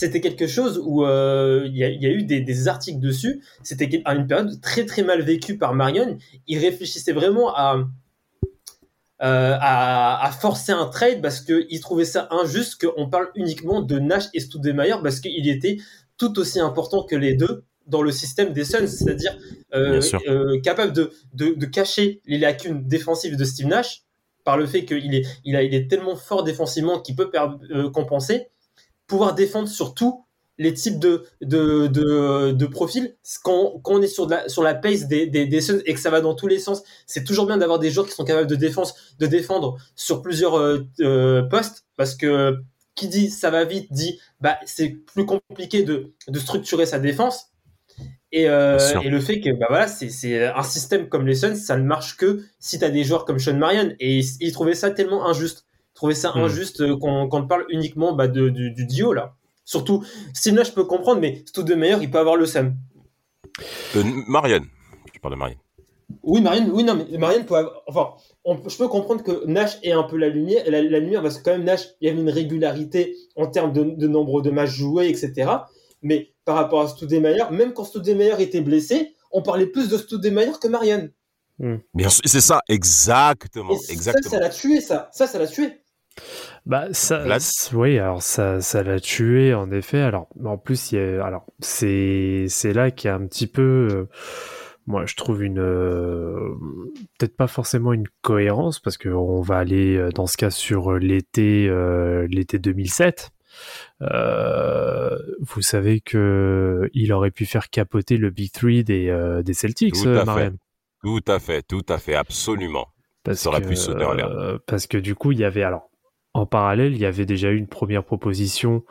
C'était quelque chose où euh, il y, a- il y a eu des, des articles dessus. C'était une période très très mal vécue par Marion. Il réfléchissait vraiment à, euh, à, à forcer un trade parce qu'il trouvait ça injuste qu'on parle uniquement de Nash et Stoudemire parce qu'il était tout aussi important que les deux dans le système des Suns, c'est-à-dire euh, capable de, de, de cacher les lacunes défensives de Steve Nash par le fait qu'il est, il est tellement fort défensivement qu'il peut euh, compenser, pouvoir défendre sur tous les types de, profils. Quand, on est sur, la, sur pace des, des, des et que ça va dans tous les sens, c'est toujours bien d'avoir des joueurs qui sont capables de, défendre sur plusieurs euh, euh, postes parce que qui dit ça va vite dit bah c'est plus compliqué de structurer sa défense et, euh, et le fait que bah voilà c'est un système comme les Suns ça ne marche que si tu as des joueurs comme Sean Marion et il, il trouvait ça tellement injuste il trouvait ça Hmm. injuste euh, qu'on qu'on parle uniquement bah, de, du, du duo là surtout Steve je peux comprendre mais Stoudemire il peut avoir le Sam Euh, Marianne. Je parle de Marianne. Oui, Marianne, oui, non, mais Marianne peut avoir- enfin, on- je peux comprendre que Nash ait un peu la lumière, la, la lumière, parce que quand même, Nash, il y avait une régularité en termes de, de nombre de matchs joués, etc. Mais par rapport à Stoudemire, même quand Stoudemire était blessé, on parlait plus de Stoudemire que Marianne. Bien sûr, c'est ça, exactement, Et ça, exactement. ça l'a tué, ça. Ça, ça l'a tué. Bah ça, oui, alors ça, ça l'a tué en effet. Alors en plus, il y a, alors c'est, c'est là qu'il y a un petit peu, euh, moi je trouve une, euh, peut-être pas forcément une cohérence parce que on va aller euh, dans ce cas sur l'été, euh, l'été 2007. Euh, vous savez que il aurait pu faire capoter le Big Three des, euh, des Celtics, Tout à fait. Tout à fait, tout à fait, absolument. Parce Ça aurait que, pu sauter en l'air. parce que du coup, il y avait alors en parallèle, il y avait déjà eu une première proposition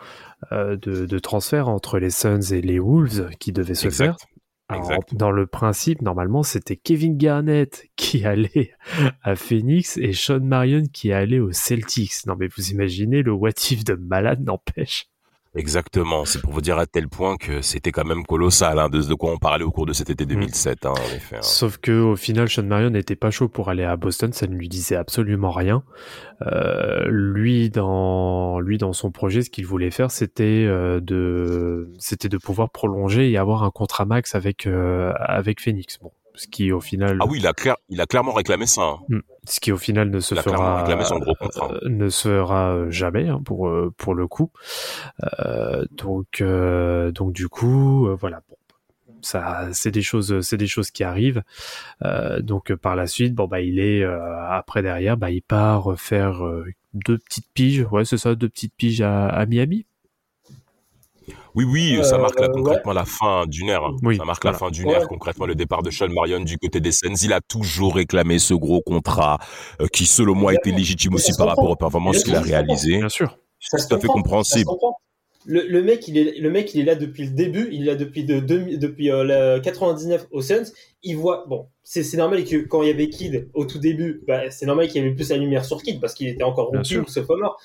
euh, de, de transfert entre les Suns et les Wolves qui devait se faire. Alors, dans le principe, normalement, c'était Kevin Garnett qui allait à Phoenix et Sean Marion qui allait aux Celtics. Non, mais vous imaginez le what if de malade n'empêche. Exactement. C'est pour vous dire à tel point que c'était quand même colossal, hein, de, de quoi on parlait au cours de cet été Mm. 2007, hein, en effet. hein. Sauf que au final, Sean Marion n'était pas chaud pour aller à Boston, ça ne lui disait absolument rien. Euh, lui, dans lui, dans son projet, ce qu'il voulait faire, c'était euh, de, c'était de pouvoir prolonger et avoir un contrat max avec euh, avec Phoenix. Bon, ce qui au final, Ah oui, il a, clair, il a clairement réclamé ça. hein. Hmm. ce qui au final ne se Il a clairement fera réclamé son gros contrat. euh, ne se fera euh, jamais hein, pour euh, pour le coup. Euh, donc euh, donc du coup, voilà. Bon, ça c'est des choses c'est des choses qui arrivent Euh, donc par la suite bon bah il est euh, après derrière bah il part faire deux petites piges ouais c'est ça deux petites piges à, à Miami Oui, oui, ça Euh, marque là, ouais. concrètement la fin d'une ère. hein. Oui, ça marque voilà. la fin d'une Ouais. ère, concrètement le départ de Sean Marion du côté des Suns. Il a toujours réclamé ce gros contrat euh, qui, selon moi, était légitime aussi par rapport aux performances qu'il a réalisées. bien sûr se Tout à fait compréhensible. Le, le mec, il est, le mec, il est là depuis le début. Il est là depuis de, deux- depuis euh, le 99 aux Suns. Il voit, bon, c'est c'est normal que quand il y avait Kid au tout début, bah, c'est normal qu'il y avait plus la lumière sur Kid parce qu'il était encore rookie ou sophomore.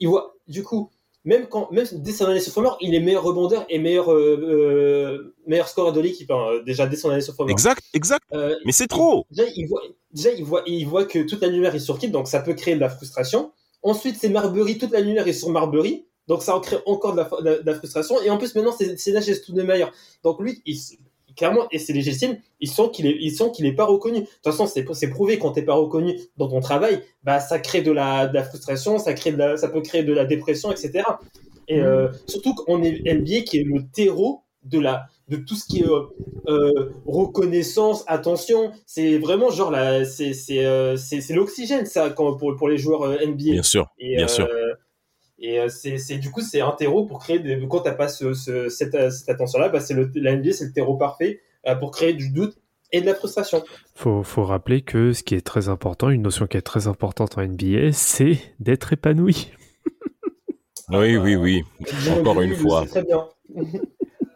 Il voit, du coup, même quand, même dès son année sophomore, il est meilleur rebondeur et meilleur, euh, euh, meilleur scoreur de l'équipe. hein, déjà dès son année sophomore. Exact, exact. Euh, Mais c'est trop. Déjà, il voit, déjà, il voit, il voit que toute la lumière est sur Kid, donc ça peut créer de la frustration. Ensuite, c'est Marbury, toute la lumière est sur Marbury, donc ça en crée encore de la, de la- de la frustration. Et en plus, maintenant, c'est Nash et Stoudemire. Donc lui, il, clairement, et c'est légitime, ils sent qu'il est, ils sentent qu'il est pas reconnu. De toute façon, c'est c'est prouvé quand t'es pas reconnu dans ton travail, bah ça crée de la, de la frustration, ça crée de la, ça peut créer de la dépression, etc. Et euh, surtout qu'on est NBA qui est le terreau de la de tout ce qui est euh, euh, reconnaissance, attention, c'est vraiment genre la, c'est c'est c'est l'oxygène ça quand pour pour les joueurs NBA. Bien sûr, Et, bien sûr. Et euh, c'est du coup c'est un terreau pour créer des, quand t'as pas ce, ce, cette, euh, cette attention là, bah c'est la NBA c'est le terreau parfait euh, pour créer du doute et de la frustration. faut faut rappeler que ce qui est très important une notion qui est très importante en NBA c'est d'être épanoui Oui, oui, oui. Encore une fois. Très bien.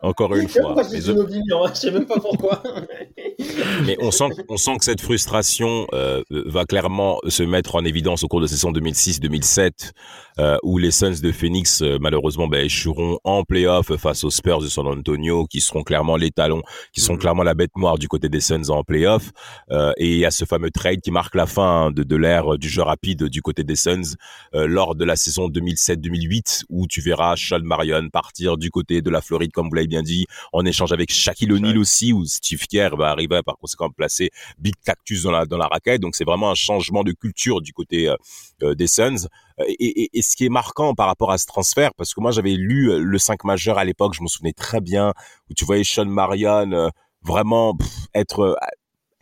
Encore une fois. je- Ginobili, hein, je sais même pas pourquoi. Mais on sent, on sent que cette frustration euh, va clairement se mettre en évidence au cours de la saison 2006-2007, euh, où les Suns de Phoenix, euh, malheureusement, ben, échoueront en playoff face aux Spurs de San Antonio, qui seront clairement les talons, qui sont Mhm. clairement la bête noire du côté des Suns en playoff. Euh, et il y a ce fameux trade qui marque la fin de, de l'ère du jeu rapide du côté des Suns euh, lors de la saison 2007-2008, où tu verras Sean Marion partir du côté de la Floride, comme vous l'avez bien dit, en échange avec Shaquille O'Neal aussi, où Steve Kerr va arriver par conséquent placer Big Cactus dans la dans la raquette. Donc c'est vraiment un changement de culture du côté euh, euh, des Suns. Et, et, et, ce qui est marquant par rapport à ce transfert, parce que moi j'avais lu euh, le 5 majeur à l'époque, je me souvenais très bien où tu voyais Sean Marion euh, vraiment pff, être euh,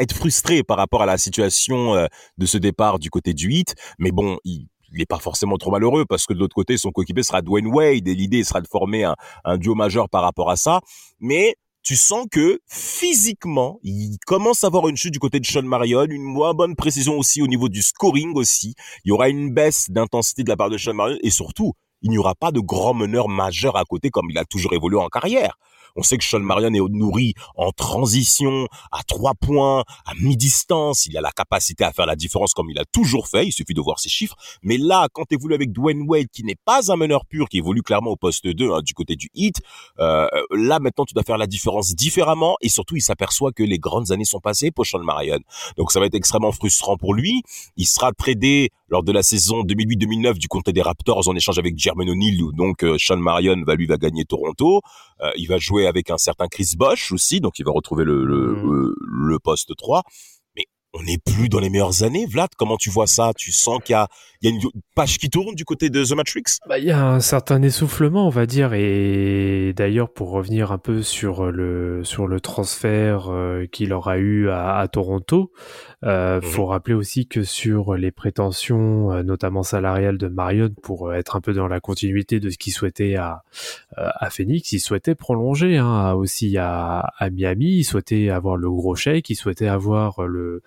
être frustré par rapport à la situation euh, de ce départ du côté du hit. Mais bon, il il n'est pas forcément trop malheureux parce que de l'autre côté, son coéquipier sera Dwayne Wade et l'idée sera de former un, un duo majeur par rapport à ça. Mais tu sens que physiquement, il commence à avoir une chute du côté de Sean Marion, une moins bonne précision aussi au niveau du scoring aussi. Il y aura une baisse d'intensité de la part de Sean Marion et surtout, il n'y aura pas de grand meneur majeur à côté comme il a toujours évolué en carrière. On sait que Sean Marion est nourri en transition, à trois points, à mi-distance. Il a la capacité à faire la différence comme il a toujours fait. Il suffit de voir ses chiffres. Mais là, quand tu évolues avec Dwayne Wade, qui n'est pas un meneur pur, qui évolue clairement au poste 2 hein, du côté du hit, euh, là maintenant tu dois faire la différence différemment. Et surtout, il s'aperçoit que les grandes années sont passées pour Sean Marion. Donc ça va être extrêmement frustrant pour lui. Il sera tradé lors de la saison 2008-2009 du côté des Raptors en échange avec Jermaine O'Neal. Donc euh, Sean Marion va lui va gagner Toronto. Euh, il va jouer avec un certain Chris Bosch aussi, donc il va retrouver le, le, Mhm. le, le poste 3. Mais on n'est plus dans les meilleures années, Vlad. Comment tu vois ça? Tu sens qu'il y a, il y a une page qui tourne du côté de The Matrix? Bah, Il y a un certain essoufflement, on va dire, et d'ailleurs pour revenir un peu sur le sur le transfert euh, qu'il aura eu à, à Toronto, euh, Mhm. faut rappeler aussi que sur les prétentions, euh, notamment salariales de Marion, pour être un peu dans la continuité de ce qu'il souhaitait à à Phoenix, il souhaitait prolonger hein, aussi à, à Miami, il souhaitait avoir le gros chèque, il souhaitait avoir le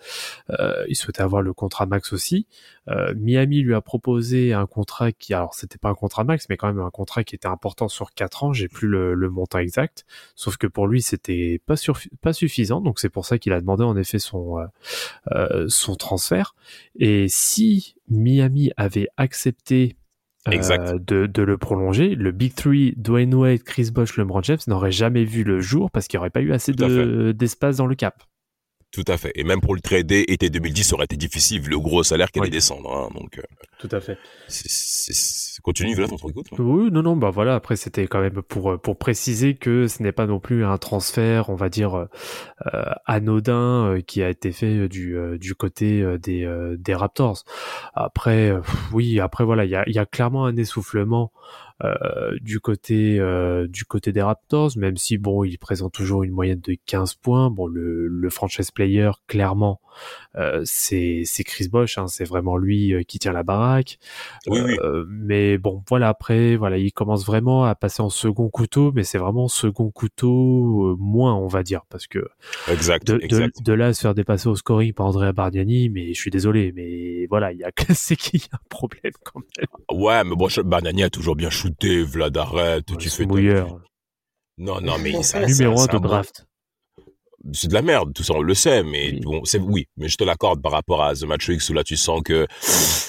euh, il souhaitait avoir le contrat max aussi. Euh, Miami lui a proposé un contrat qui, alors c'était pas un contrat max, mais quand même un contrat qui était important sur quatre ans. J'ai plus le, le montant exact, sauf que pour lui c'était pas, pas suffisant, donc c'est pour ça qu'il a demandé en effet son euh, euh, son transfert. Et si Miami avait accepté euh, Exact. de, de le prolonger, le Big Three, Dwayne Wade, Chris Bosh, LeBron James n'aurait jamais vu le jour parce qu'il n'y aurait pas eu assez de- d'espace dans le cap. Tout à fait. Et même pour le trader été 2010, ça aurait été difficile vu le gros salaire qui allait Oui. descendre. hein. Donc, euh, Tout à fait. c'est- c'est- c'est- continue, Vlad, on te écoute. Oui, non, non, bah voilà. Après, c'était quand même pour euh, pour préciser que ce n'est pas non plus un transfert, on va dire euh, anodin euh, qui a été fait du euh, du côté euh, des euh, des Raptors. Après, euh, oui, après voilà, il y a il y a clairement un essoufflement euh, du côté euh, du côté des Raptors, même si bon, il présente toujours une moyenne de 15 points. Bon, le le franchise player clairement, euh, c'est c'est Chris Bosh, hein, c'est vraiment lui euh, qui tient la baraque. Oui, oui. Euh, mais bon, voilà, après, voilà, il commence vraiment à passer en second couteau, mais c'est vraiment second couteau euh, moins, on va dire, parce que Exact. de, de, exact. de là à se faire dépasser au scoring par Andrea Bargnani, mais je suis désolé, mais voilà, il y a c'est qu'il y a un problème quand même. Ouais, mais bon, Banani a toujours bien shooté, Vlad, arrête. tu C'est fais ta-. Non, non, mais ça, Numéro ça, 1 ça, de draft. c'est de la merde, tout ça on le sait, mais Oui. bon, c'est oui, mais je te l'accorde par rapport à The Matrix où là tu sens que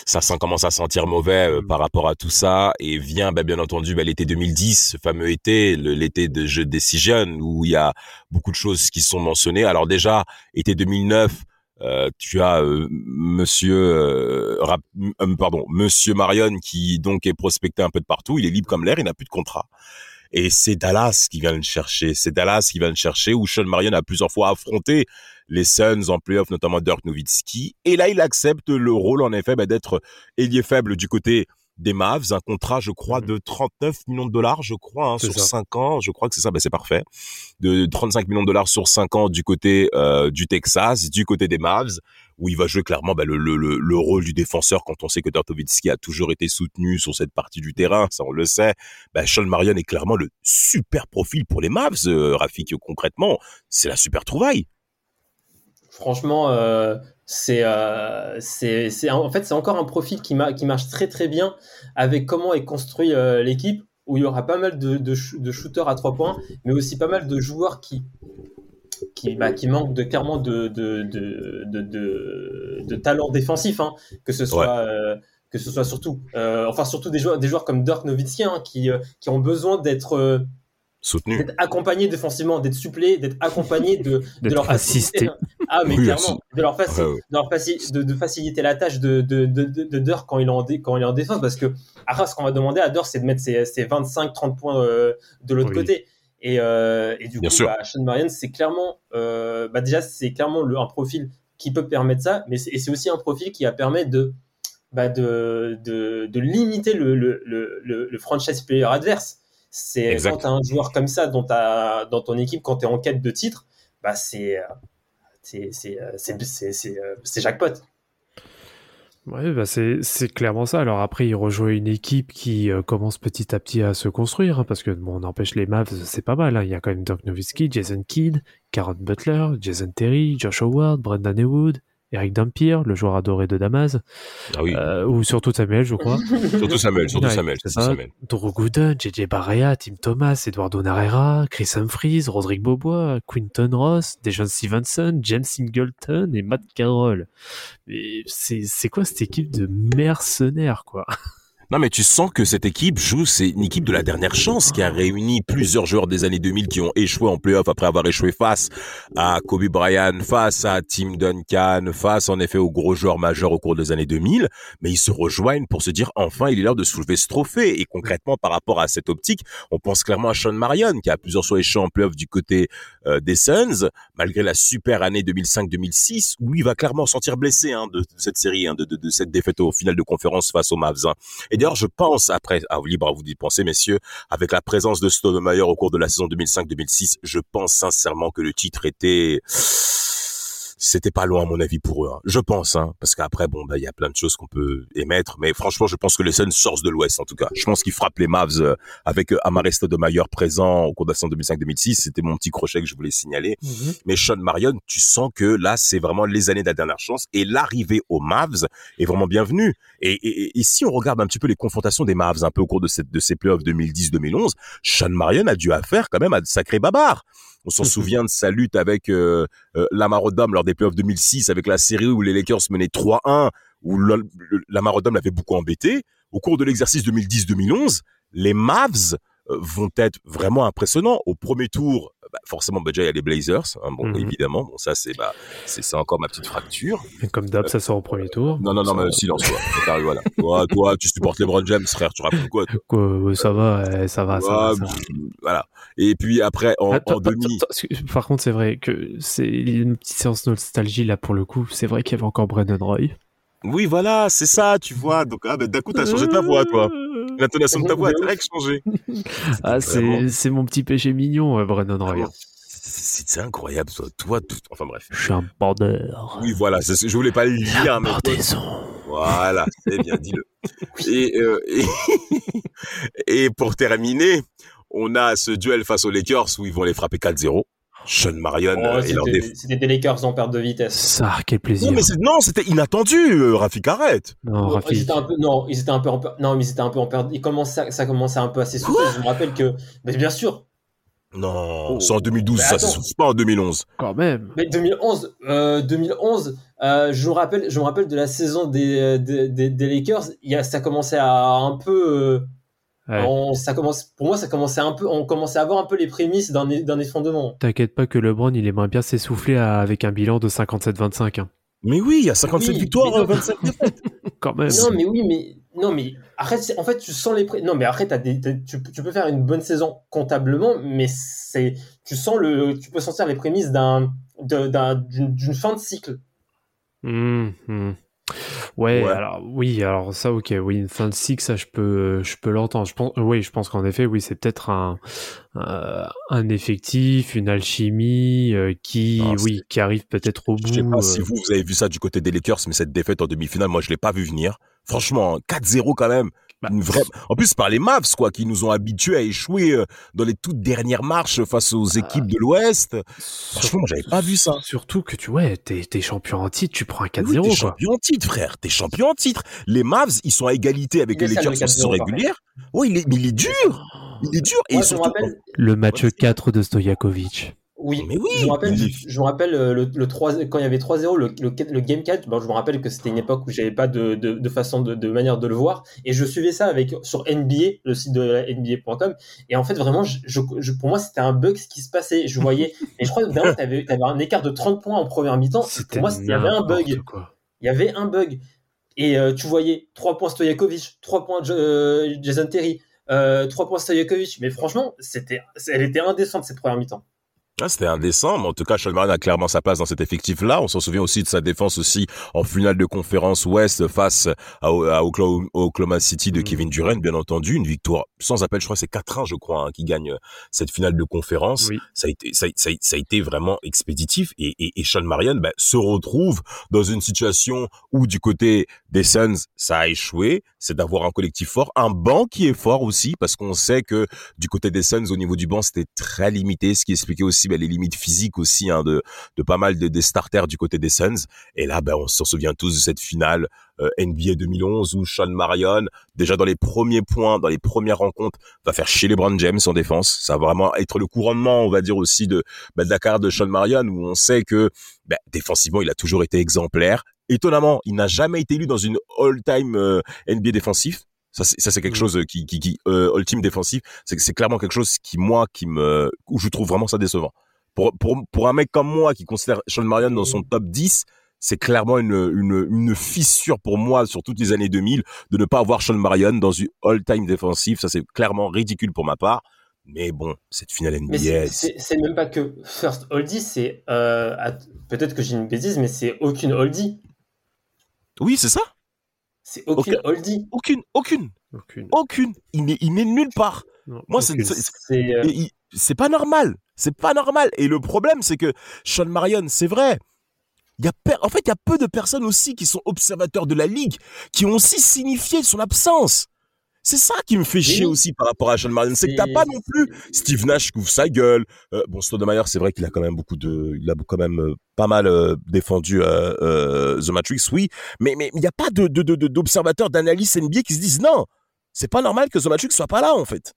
ça sent, commence à sentir mauvais euh, par rapport à tout ça et vient ben, bien entendu ben, l'été 2010, ce fameux été, l'été de jeu Decision où il y a beaucoup de choses qui sont mentionnées. Alors déjà, été 2009, euh, tu as euh, Monsieur euh, euh, pardon Monsieur Marion qui donc est prospecté un peu de partout. Il est libre comme l'air, il n'a plus de contrat. Et c'est Dallas qui vient le chercher. C'est Dallas qui vient le chercher où Sean Marion a plusieurs fois affronté les Suns en playoff, notamment Dirk Nowitzki. Et là, il accepte le rôle, en effet, bah, d'être ailier faible du côté des Mavs. Un contrat, je crois, Mhm. de 39 millions de dollars, je crois, hein, sur ça. 5 ans. Je crois que c'est ça, bah, c'est parfait. De 35 millions de dollars sur 5 ans du côté euh, du Texas, du côté des Mavs, où il va jouer clairement bah, le, le, le, le rôle du défenseur quand on sait que Nowitzki a toujours été soutenu sur cette partie du terrain, ça on le sait. Bah, Sean Marion est clairement le super profil pour les Mavs, euh, Rafik, concrètement. C'est la super trouvaille. Franchement, euh, c'est, euh, c'est, c'est, en fait, c'est encore un profil qui, ma- qui marche très très bien avec comment est construit euh, l'équipe, où il y aura pas mal de, de, sh- de shooters à trois points, mais aussi pas mal de joueurs qui, qui, bah, qui manquent de, clairement de, de, talent défensif, hein, que ce soit. euh, que ce soit surtout, enfin surtout des joueurs, des joueurs comme Dirk Nowitzki hein, qui, qui ont besoin d'être Soutenu. d'être accompagnés défensivement, d'être supplés, d'être accompagnés de, leur faciliter- assisté. Ah, mais Oui, clairement, de leur, faci- Ouais, ouais. de, leur faci- de, de faciliter la tâche de, de, quand il est en, dé- quand il est en défense, parce que après, ce qu'on va demander à Dirk, c'est de mettre ses, ses 25-30 points euh, de l'autre Oui. côté. Et, euh, et du Bien coup, bah, Sean Marion, c'est clairement, euh, bah, déjà, c'est clairement le, un profil qui peut permettre ça, mais c'est, aussi un profil qui va permettre de, bah, de, de, de limiter le, le, le franchise player adverse. C'est quand tu as un joueur comme ça dans, ta, dans ton équipe, quand tu es en quête de titre, bah, c'est, euh, c'est, c'est, euh, c'est, c'est, c'est, euh, jackpot. Ouais, bah c'est c'est clairement ça. Alors après, il rejoint une équipe qui euh, commence petit à petit à se construire, hein, parce que bon, on empêche les Mavs, c'est pas mal. hein. Il y a quand même Dirk Nowitzki, Jason Kidd, Karen Butler, Jason Terry, Josh Howard, Brendan Haywood, Eric Dampier, le joueur adoré de Damas, Ah oui. euh, ou surtout Samuel, je crois. Surtout Samuel, surtout Ouais, Samuel, c'est surtout ça. Samuel. Drew Gooden, JJ Barrea, Tim Thomas, Eduardo Narrera, Chris Humphries, Rodrigue Bobois, Quinton Ross, Dejon Stevenson, James Singleton et Matt Carroll. C'est quoi cette équipe de mercenaires, quoi? Non, mais tu sens que cette équipe joue, c'est une équipe de la dernière chance qui a réuni plusieurs joueurs des années 2000 qui ont échoué en playoff après avoir échoué face à Kobe Bryant, face à Tim Duncan, face en effet aux gros joueurs majeurs au cours des années 2000. Mais ils se rejoignent pour se dire enfin il est l'heure de soulever ce trophée. Et concrètement par rapport à cette optique, on pense clairement à Sean Marion qui a plusieurs fois échoué en playoff du côté euh, des Suns, malgré la super année 2005-2006 où lui va clairement sentir blessé hein, de, de cette série, hein, de, de, de cette défaite au final de conférence face aux Mavs. hein. Et d'ailleurs, je pense, après, à vous libre à vous d'y penser, messieurs, avec la présence de Stoudemire au cours de la saison 2005-2006, je pense sincèrement que le titre était, c'était pas loin à mon avis pour eux. hein. Je pense, hein, parce qu'après, bon, bah, il y a plein de choses qu'on peut émettre, mais franchement, je pense que les Suns sortent de l'Ouest, en tout cas. Je pense qu'ils frappent les Mavs euh, avec euh, Amare Stoudemire présent au cours de la saison 2005-2006. C'était mon petit crochet que je voulais signaler. Mais Sean Marion, tu sens que là, c'est vraiment les années de la dernière chance et l'arrivée aux Mavs est vraiment bienvenue. Et, et, et si on regarde un petit peu les confrontations des Mavs un peu au cours de, cette, de ces playoffs 2010-2011, Sean Marion a dû affaire quand même à de sacrés babards. On s'en souvient de sa lutte avec euh, euh, Lamar lors des playoffs 2006 avec la série où les Lakers menaient 3-1, où le- l'avait beaucoup embêté. Au cours de l'exercice 2010-2011, les Mavs euh, vont être vraiment impressionnants. Au premier tour, bah, forcément, bah, déjà, il y a les Blazers, hein, bon, Mhm. évidemment. Bon, ça, c'est bah, c'est encore ma petite fracture. Et Comme d'hab, ça sort au premier tour. Non, non, non, mais silence, toi. Voilà. Toi, toi, tu supportes les LeBron James, frère, tu racontes quoi, ça va, ça va, ça va, Ouais, ça va. Voilà. Et puis après, en, Attends, en attends, demi, attends, Par contre, c'est vrai que c'est une petite séance nostalgie là pour le coup. C'est vrai qu'il y avait encore Brendan Roy. oui, voilà, c'est ça, tu vois. Donc, ah, ben, d'un coup, t'as changé ta voix, toi. L'intonation de ta voix a direct changé. Ah, c'est c'est mon petit péché mignon, euh, Brendan Roy. C'est c'est incroyable, toi. Toi, tout... enfin bref. Je suis un bandeur. Oui, voilà, je voulais pas le dire, mais Bordaison. voilà, c'est bien, dis-le. Et, euh, et, et pour terminer, on a ce duel face aux Lakers où ils vont les frapper 4-0. Sean Marion Oh, euh, et leur c'était déf... c'était des Lakers en perte de vitesse. Ça, quel plaisir. Non, mais non, c'était inattendu, euh, Rafik, arrête. Non, Non, ils Rafik. étaient un peu, non, ils étaient un peu en non, mais ils étaient un peu en perte. Ils commençaient, ça commençait un peu à s'essouffler. Je me rappelle que, mais bien sûr, Non, Oh. c'est en 2012, Mais ça, c'est pas en 2011. Quand même. mais 2011, euh, 2011, euh, je me rappelle, je me rappelle de la saison des, euh, des, des- des Lakers. Il y a, ça commençait à un peu, euh, Ouais. on- ça commence, pour moi, ça commençait un peu, on commençait à avoir un peu les prémices d'un, effondrement. T'inquiète pas que LeBron, il aimerait bien s'essouffler avec un bilan de 57-25. hein. Mais oui, il y a 57 Oui, victoires, mais non. euh, 25 défaites. Quand même. Non, mais oui, mais non, mais arrête. En fait, tu sens les pré... non, mais après, des, tu, tu peux faire une bonne saison comptablement, mais c'est, tu sens le, tu peux sentir les prémices d'un, de- d'un- d'une, d'une fin de cycle. Hum, hum. Ouais, Ouais. alors oui, alors ça, ok, oui, une fin de cycle, ça, je peux, je peux l'entendre. Je pense, oui, je pense qu'en effet, oui, c'est peut-être un, euh, un effectif, une alchimie euh, qui, Non, oui, qui arrive peut-être au bout. Je sais pas euh, si vous, vous avez vu ça du côté des Lakers, mais cette défaite en demi-finale, moi, je l'ai pas vu venir. Franchement, 4-0 quand même. Bah, Une vraie... En plus, par les Mavs, quoi, qui nous ont habitués à échouer euh, dans les toutes dernières marches face aux équipes de l'Ouest. Franchement, moi, j'avais pas vu ça. Surtout que tu, ouais, t'es, champion en titre, tu prends un 4-0, Oui, t'es champion en titre, frère. T'es champion en titre. Les Mavs, ils sont à égalité avec les Lakers le en saison 4-0, par régulière. Oui, il est, mais il est dur. Il est dur. Et surtout, rappelle, Le match Ouais. 4 de Stojakovic. Oui, Mais oui, je me rappelle, il est- je me rappelle euh, le, le 3, quand il y avait 3-0, le, le, le game 4, bon, je me rappelle que c'était une époque où j'avais pas de, de, de façon de, de manière de le voir, et je suivais ça avec, sur NBA, le site de NBA.com, et en fait, vraiment, je, je, je- pour moi, c'était un bug ce qui se passait. Je voyais, et je crois que t'avais, t'avais un écart de 30 points en première mi-temps. Pour moi, il y avait un bug. quoi. Il y avait un bug. Et euh, tu voyais 3 points Stojakovic, 3 points euh, Jason Terry, euh, 3 points Stojakovic. Mais franchement, c'était, elle était indécente cette première mi-temps. C'était indécent, mais en tout cas, Sean Marion a clairement sa place dans cet effectif-là. On s'en souvient aussi de sa défense aussi en finale de conférence Ouest face à, à Oklahoma, City de Mm. Kevin Durant, bien entendu. Une victoire sans appel, je crois c'est 4-1, je crois, hein, qui gagne euh, cette finale de conférence. Oui. Ça a été, ça, a- ça a- ça a été vraiment expéditif. Et, et, et Sean Marion ben, se retrouve dans une situation où du côté des Suns, ça a échoué. C'est d'avoir un collectif fort, un banc qui est fort aussi, parce qu'on sait que du côté des Suns, au niveau du banc, c'était très limité, ce qui expliquait aussi les limites physiques aussi hein, de, pas mal de, des starters du côté des Suns. Et là, ben, on s'en souvient tous de cette finale euh, NBA 2011 où Sean Marion, déjà dans les premiers points, dans les premières rencontres, va faire chier les Brown James en défense. Ça va vraiment être le couronnement, on va dire aussi de, ben, de la carrière de Sean Marion, où on sait que ben, défensivement, il a toujours été exemplaire. Étonnamment, il n'a jamais été élu dans une all-time euh, NBA défensif. Ça, c'est, ça, c'est quelque Mm. chose qui, qui, qui euh, all-team défensif. C'est, c'est clairement quelque chose qui, moi, qui me, où je trouve vraiment ça décevant. Pour, pour, pour un mec comme moi qui considère Sean Marion dans son top 10, c'est clairement une, une, une fissure pour moi sur toutes les années 2000 de ne pas avoir Sean Marion dans une all-time défensif. Ça, c'est clairement ridicule pour ma part. Mais bon, cette finale NBA, c'est- c'est c'est même pas que First Oldie, c'est. Euh, Peut-être que j'ai une bêtise, mais c'est aucune Oldie. oui, c'est ça. C'est aucune. Oldie. Aucune, aucune, Aucune. aucune. Il n'est, il n'est nulle part. Non, Moi, c'est, aucune. c'est- C'est. euh, il- c'est pas normal. C'est pas normal. Et le problème, c'est que Sean Marion, c'est vrai. Il y a per- en fait, il y a peu de personnes aussi qui sont observateurs de la ligue, qui ont aussi signifié son absence. C'est ça qui me fait chier aussi par rapport à Sean Marion. C'est que t'as pas non plus Steve Nash qui ouvre sa gueule. Euh, bon, Stoudemire, c'est vrai qu'il a quand même beaucoup de, il a quand même euh, pas mal euh, défendu euh, The Matrix, oui. Mais mais il y a pas de de- de- de- d'observateurs, d'analystes NBA qui se disent non, c'est pas normal que The Matrix soit pas là en fait.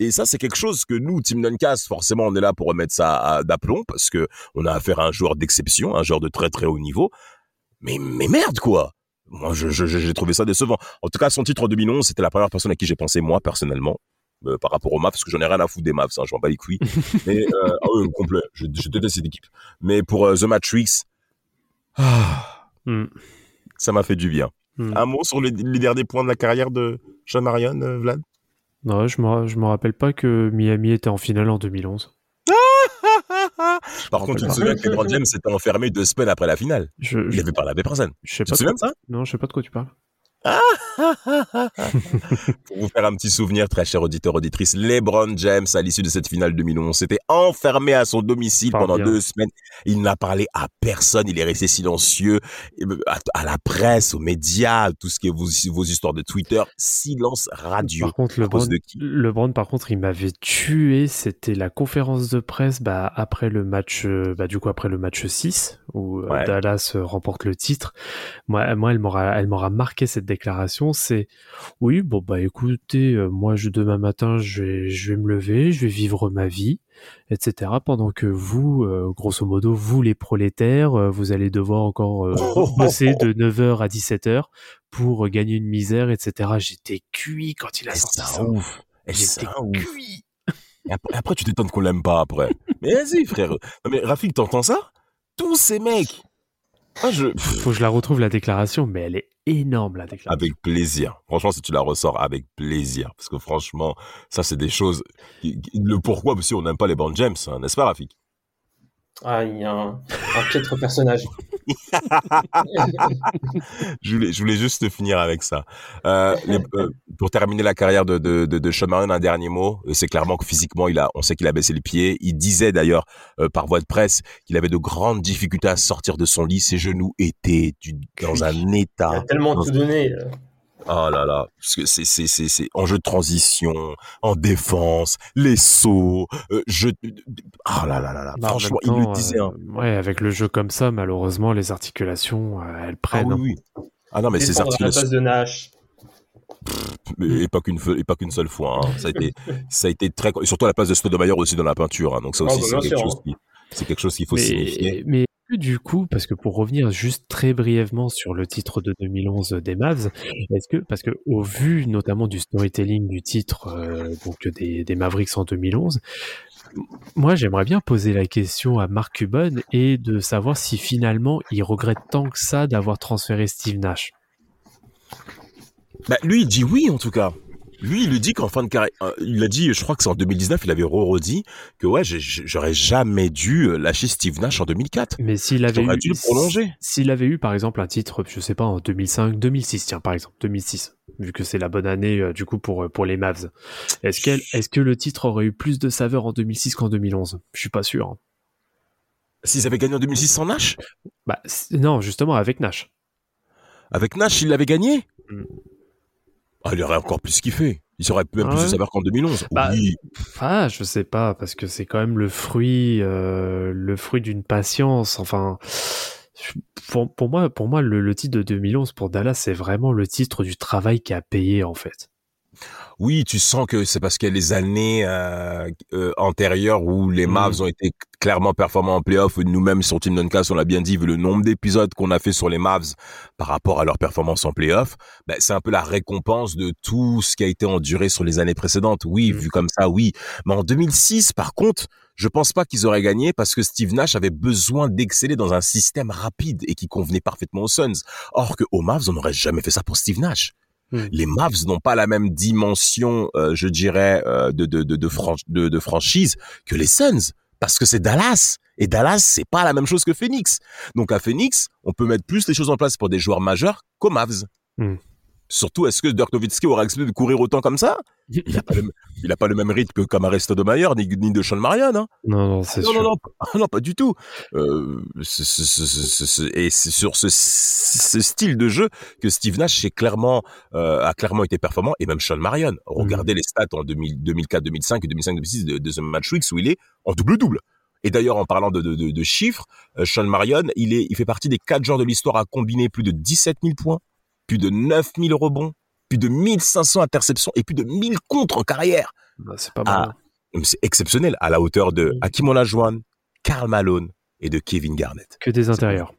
Et ça, c'est quelque chose que nous, Team Duncast, forcément, on est là pour remettre ça d'aplomb parce que on a affaire à un joueur d'exception, un joueur de très très haut niveau. Mais, mais merde, quoi! Moi, je, je- je- j'ai trouvé ça décevant. En tout cas, son titre en 2011, c'était la première personne à qui j'ai pensé, moi, personnellement, euh, par rapport aux Mavs, parce que j'en ai rien à foutre des Mavs, hein, je m'en bats les couilles. Mais, euh, ah oui, complet. Je, je déteste cette équipe. Mais pour euh, The Matrix, ah, Mm. ça m'a fait du bien. Mm. Un mot sur les, les derniers points de la carrière de Sean Marion, euh, Vlad? Non, je me, je me rappelle pas que Miami était en finale en 2011. Par contre, tu te rappelle souviens que LeBron James s'était enfermé deux semaines après la finale. Je, Il je, avait parlé avec personne. je sais Tu pas. te souviens de ça? Quoi- Non, je sais pas de quoi tu parles. Pour vous faire un petit souvenir, très cher auditeur, auditrice, LeBron James, à l'issue de cette finale 2011, s'était enfermé à son domicile pendant bien. deux semaines. Il n'a parlé à personne. Il est resté silencieux. À, à la presse, aux médias, tout ce qui est vos, vos histoires de Twitter. Silence radio. Par contre, LeBron, LeBron, par contre, il m'avait tué. C'était la conférence de presse bah, après le match, euh, bah, du coup après le match 6 où euh, Ouais. Dallas euh, remporte le titre. Moi, moi, elle m'aura, elle m'aura marqué cette déclaration. C'est oui, bon bah écoutez, euh, moi je demain matin, je vais, je vais me lever, je vais vivre ma vie, etc. Pendant que vous, euh, grosso modo, vous les prolétaires, euh, vous allez devoir encore bosser de 9h à 17h pour gagner une misère, etc. J'étais cuit quand il a sorti ça. ouf. J'étais cuit. Et après, après, tu t'étonnes qu'on l'aime pas après. Mais vas-y, frère. Non, mais Rafik, t'entends ça? Tous ces mecs. Je, Faut que je la retrouve la déclaration, mais elle est énorme la déclaration. Avec plaisir. Franchement, si tu la ressors avec plaisir. Parce que franchement, ça, c'est des choses. Le pourquoi, parce qu'on n'aime pas les bandes James, hein, n'est-ce pas, Rafik? Ah, il y a un, un piètre personnage. je voulais, je voulais juste finir avec ça. Euh, les- euh, pour terminer la carrière de, de, de, de Sean Marion, un dernier mot. C'est clairement que physiquement, il a, on sait qu'il a baissé les pieds. Il disait d'ailleurs euh, par voie de presse qu'il avait de grandes difficultés à sortir de son lit. Ses genoux étaient du- dans un Il a état. tellement tout donné. Euh. Oh là là, parce que c'est c'est c'est c'est en jeu de transition, en défense, les sauts, euh, je oh là là là là. Bah, en Franchement, même il le temps, disait. euh, hein. ouais, avec le jeu comme ça, malheureusement, les articulations, euh, elles Ah prennent. oui oui. Ah non mais ces la articulations place de Nash. et pas qu'une et pas qu'une seule fois. hein. Ça a été ça a été très et surtout à la place de Stoudemire aussi dans la peinture. hein. Donc ça Ah aussi bah, c'est quelque sûr, chose qui c'est quelque chose qu'il faut signifier. mais, mais est-ce que du coup, parce que pour revenir juste très brièvement sur le titre de 2011 des Mavs, parce que au vu notamment du storytelling du titre euh, donc des, des Mavericks en 2011, moi j'aimerais bien poser la question à Mark Cuban et de savoir si finalement il regrette tant que ça d'avoir transféré Steve Nash. Bah lui il dit oui en tout cas. Lui, il lui dit qu'en fin de carrière, euh, il a dit, je crois que c'est en 2019, il avait redit que ouais, j'aurais jamais dû euh, lâcher Steve Nash en 2004. Mais s'il avait eu, dû le prolonger. S'il avait eu, par exemple, un titre, je sais pas, en 2005, 2006, tiens, par exemple, 2006, vu que c'est la bonne année, euh, du coup, pour, pour les Mavs. Est-ce qu'elle, est-ce que le titre aurait eu plus de saveur en 2006 qu'en 2011? Je suis pas sûr. hein. S'ils avaient gagné en 2006 sans Nash, Bah, non, justement, avec Nash. avec Nash, il l'avait gagné? Mm. Ah, il aurait encore plus kiffé. Il aurait même Ah plus de savoir qu'en 2011. Bah, oui. Ah, je sais pas, parce que c'est quand même le fruit, euh, le fruit d'une patience. Enfin, pour, pour moi, pour moi, le, le titre de 2011 pour Dallas, c'est vraiment le titre du travail qui a payé en fait. Oui, tu sens que c'est parce a les années euh, euh, antérieures où les Mm. Mavs ont été clairement performants en playoff. Nous-mêmes, sur Team Duncast, on l'a bien dit, vu le nombre d'épisodes qu'on a fait sur les Mavs par rapport à leur performance en playoff, ben, c'est un peu la récompense de tout ce qui a été enduré sur les années précédentes. Oui, Mm. vu comme ça, oui. Mais en 2006, par contre, je pense pas qu'ils auraient gagné parce que Steve Nash avait besoin d'exceller dans un système rapide et qui convenait parfaitement aux Suns. Or que aux Mavs, on n'aurait jamais fait ça pour Steve Nash. Mm. Les Mavs n'ont pas la même dimension, euh, je dirais, euh, de, de, de, de, fran- de, de franchise que les Suns. Parce que c'est Dallas. Et Dallas, c'est pas la même chose que Phoenix. Donc à Phoenix, on peut mettre plus les choses en place pour des joueurs majeurs qu'aux Mavs. Mm. Surtout, est-ce que Dirk Nowitzki aurait accepté de courir autant comme ça? Il n'a pas, le- pas même rythme que Kamare Stoudemire ni, ni de Sean Marion. Hein. Non, non, c'est Non, sûr. non, non, pas- non, pas du tout. Euh, et c'est sur ce, ce style de jeu que Steve Nash est clairement, euh, a clairement été performant, et même Sean Marion. Regardez les stats en 2000 2004, 2005 et 2005, 2006 de, de ce match Weeks où il est en double-double. Et d'ailleurs, en parlant de, de, de, de chiffres, euh, Sean Marion, il, est, il fait partie des quatre joueurs de l'histoire à combiner plus de 17 000 points, plus de 9 000 rebonds, plus de 1500 interceptions et plus de 1000 contres en carrière. Bah, c'est pas mal. Ah. Mais C'est exceptionnel, à la hauteur de Hakim Olajuwon, Karl Malone et de Kevin Garnett. Que des intérieurs.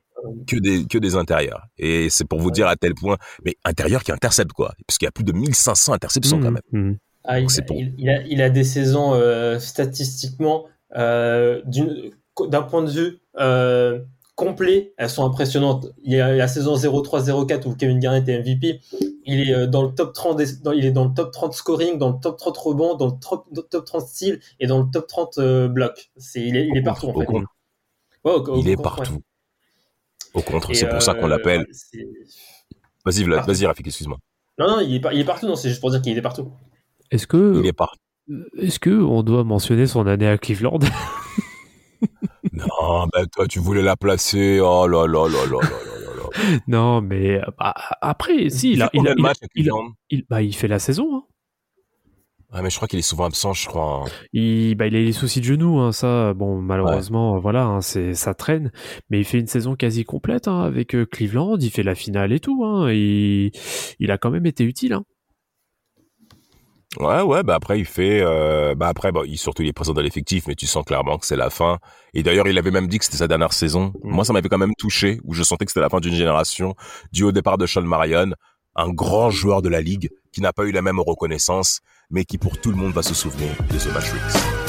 Que des, que des intérieurs. Et c'est pour vous dire à tel point, mais intérieurs qui interceptent quoi. Parce qu'il y a plus de 1500 interceptions quand Mhm, même. mhm. Ah, il, a, il a des saisons euh, statistiquement euh, d'un point de vue euh, complet, elles sont impressionnantes. Il y a la saison 0-3-0-4 où Kevin Garnett est MVP. Il est euh, dans le top 30, des- dans- il est dans le top 30 scoring, dans le top 30 rebond, dans le top, dans le top 30 style et dans le top 30 euh, bloc. C'est, il est, il est partout en fait. contre, Ouais, au- au il est contre, ouais. partout. Au contre, c'est pour ça qu'on euh, l'appelle. Vas-y, Vlad, vas-y, Rafik, excuse-moi. Non, non, il est, il est partout. Non, c'est juste pour dire qu'il est partout. Est-ce que, Il est partout. est-ce que on doit mentionner son année à Cleveland? Non, ben toi, tu voulais la placer. Oh là là là là là là là. non, mais bah, après, si, il, a, il, a, il, a, bah, fait la saison. Hein. Ah, mais je crois qu'il est souvent absent, je crois. Hein. Il, bah, il a les soucis de genoux, hein, ça, bon, malheureusement, voilà, hein, c'est, ça traîne. Mais il fait une saison quasi complète hein, avec euh, Cleveland, il fait la finale et tout. Il, il, a quand même été utile. hein. Ouais, ouais, bah après il fait, euh, bah après, bah, il surtout il est présent dans l'effectif, mais tu sens clairement que c'est la fin. Et d'ailleurs, il avait même dit que c'était sa dernière saison. Mm. Moi, ça m'avait quand même touché, où je sentais que c'était la fin d'une génération, dû au départ de Sean Marion, un grand joueur de la ligue qui n'a pas eu la même reconnaissance, mais qui pour tout le monde va se souvenir de ce match Weeks.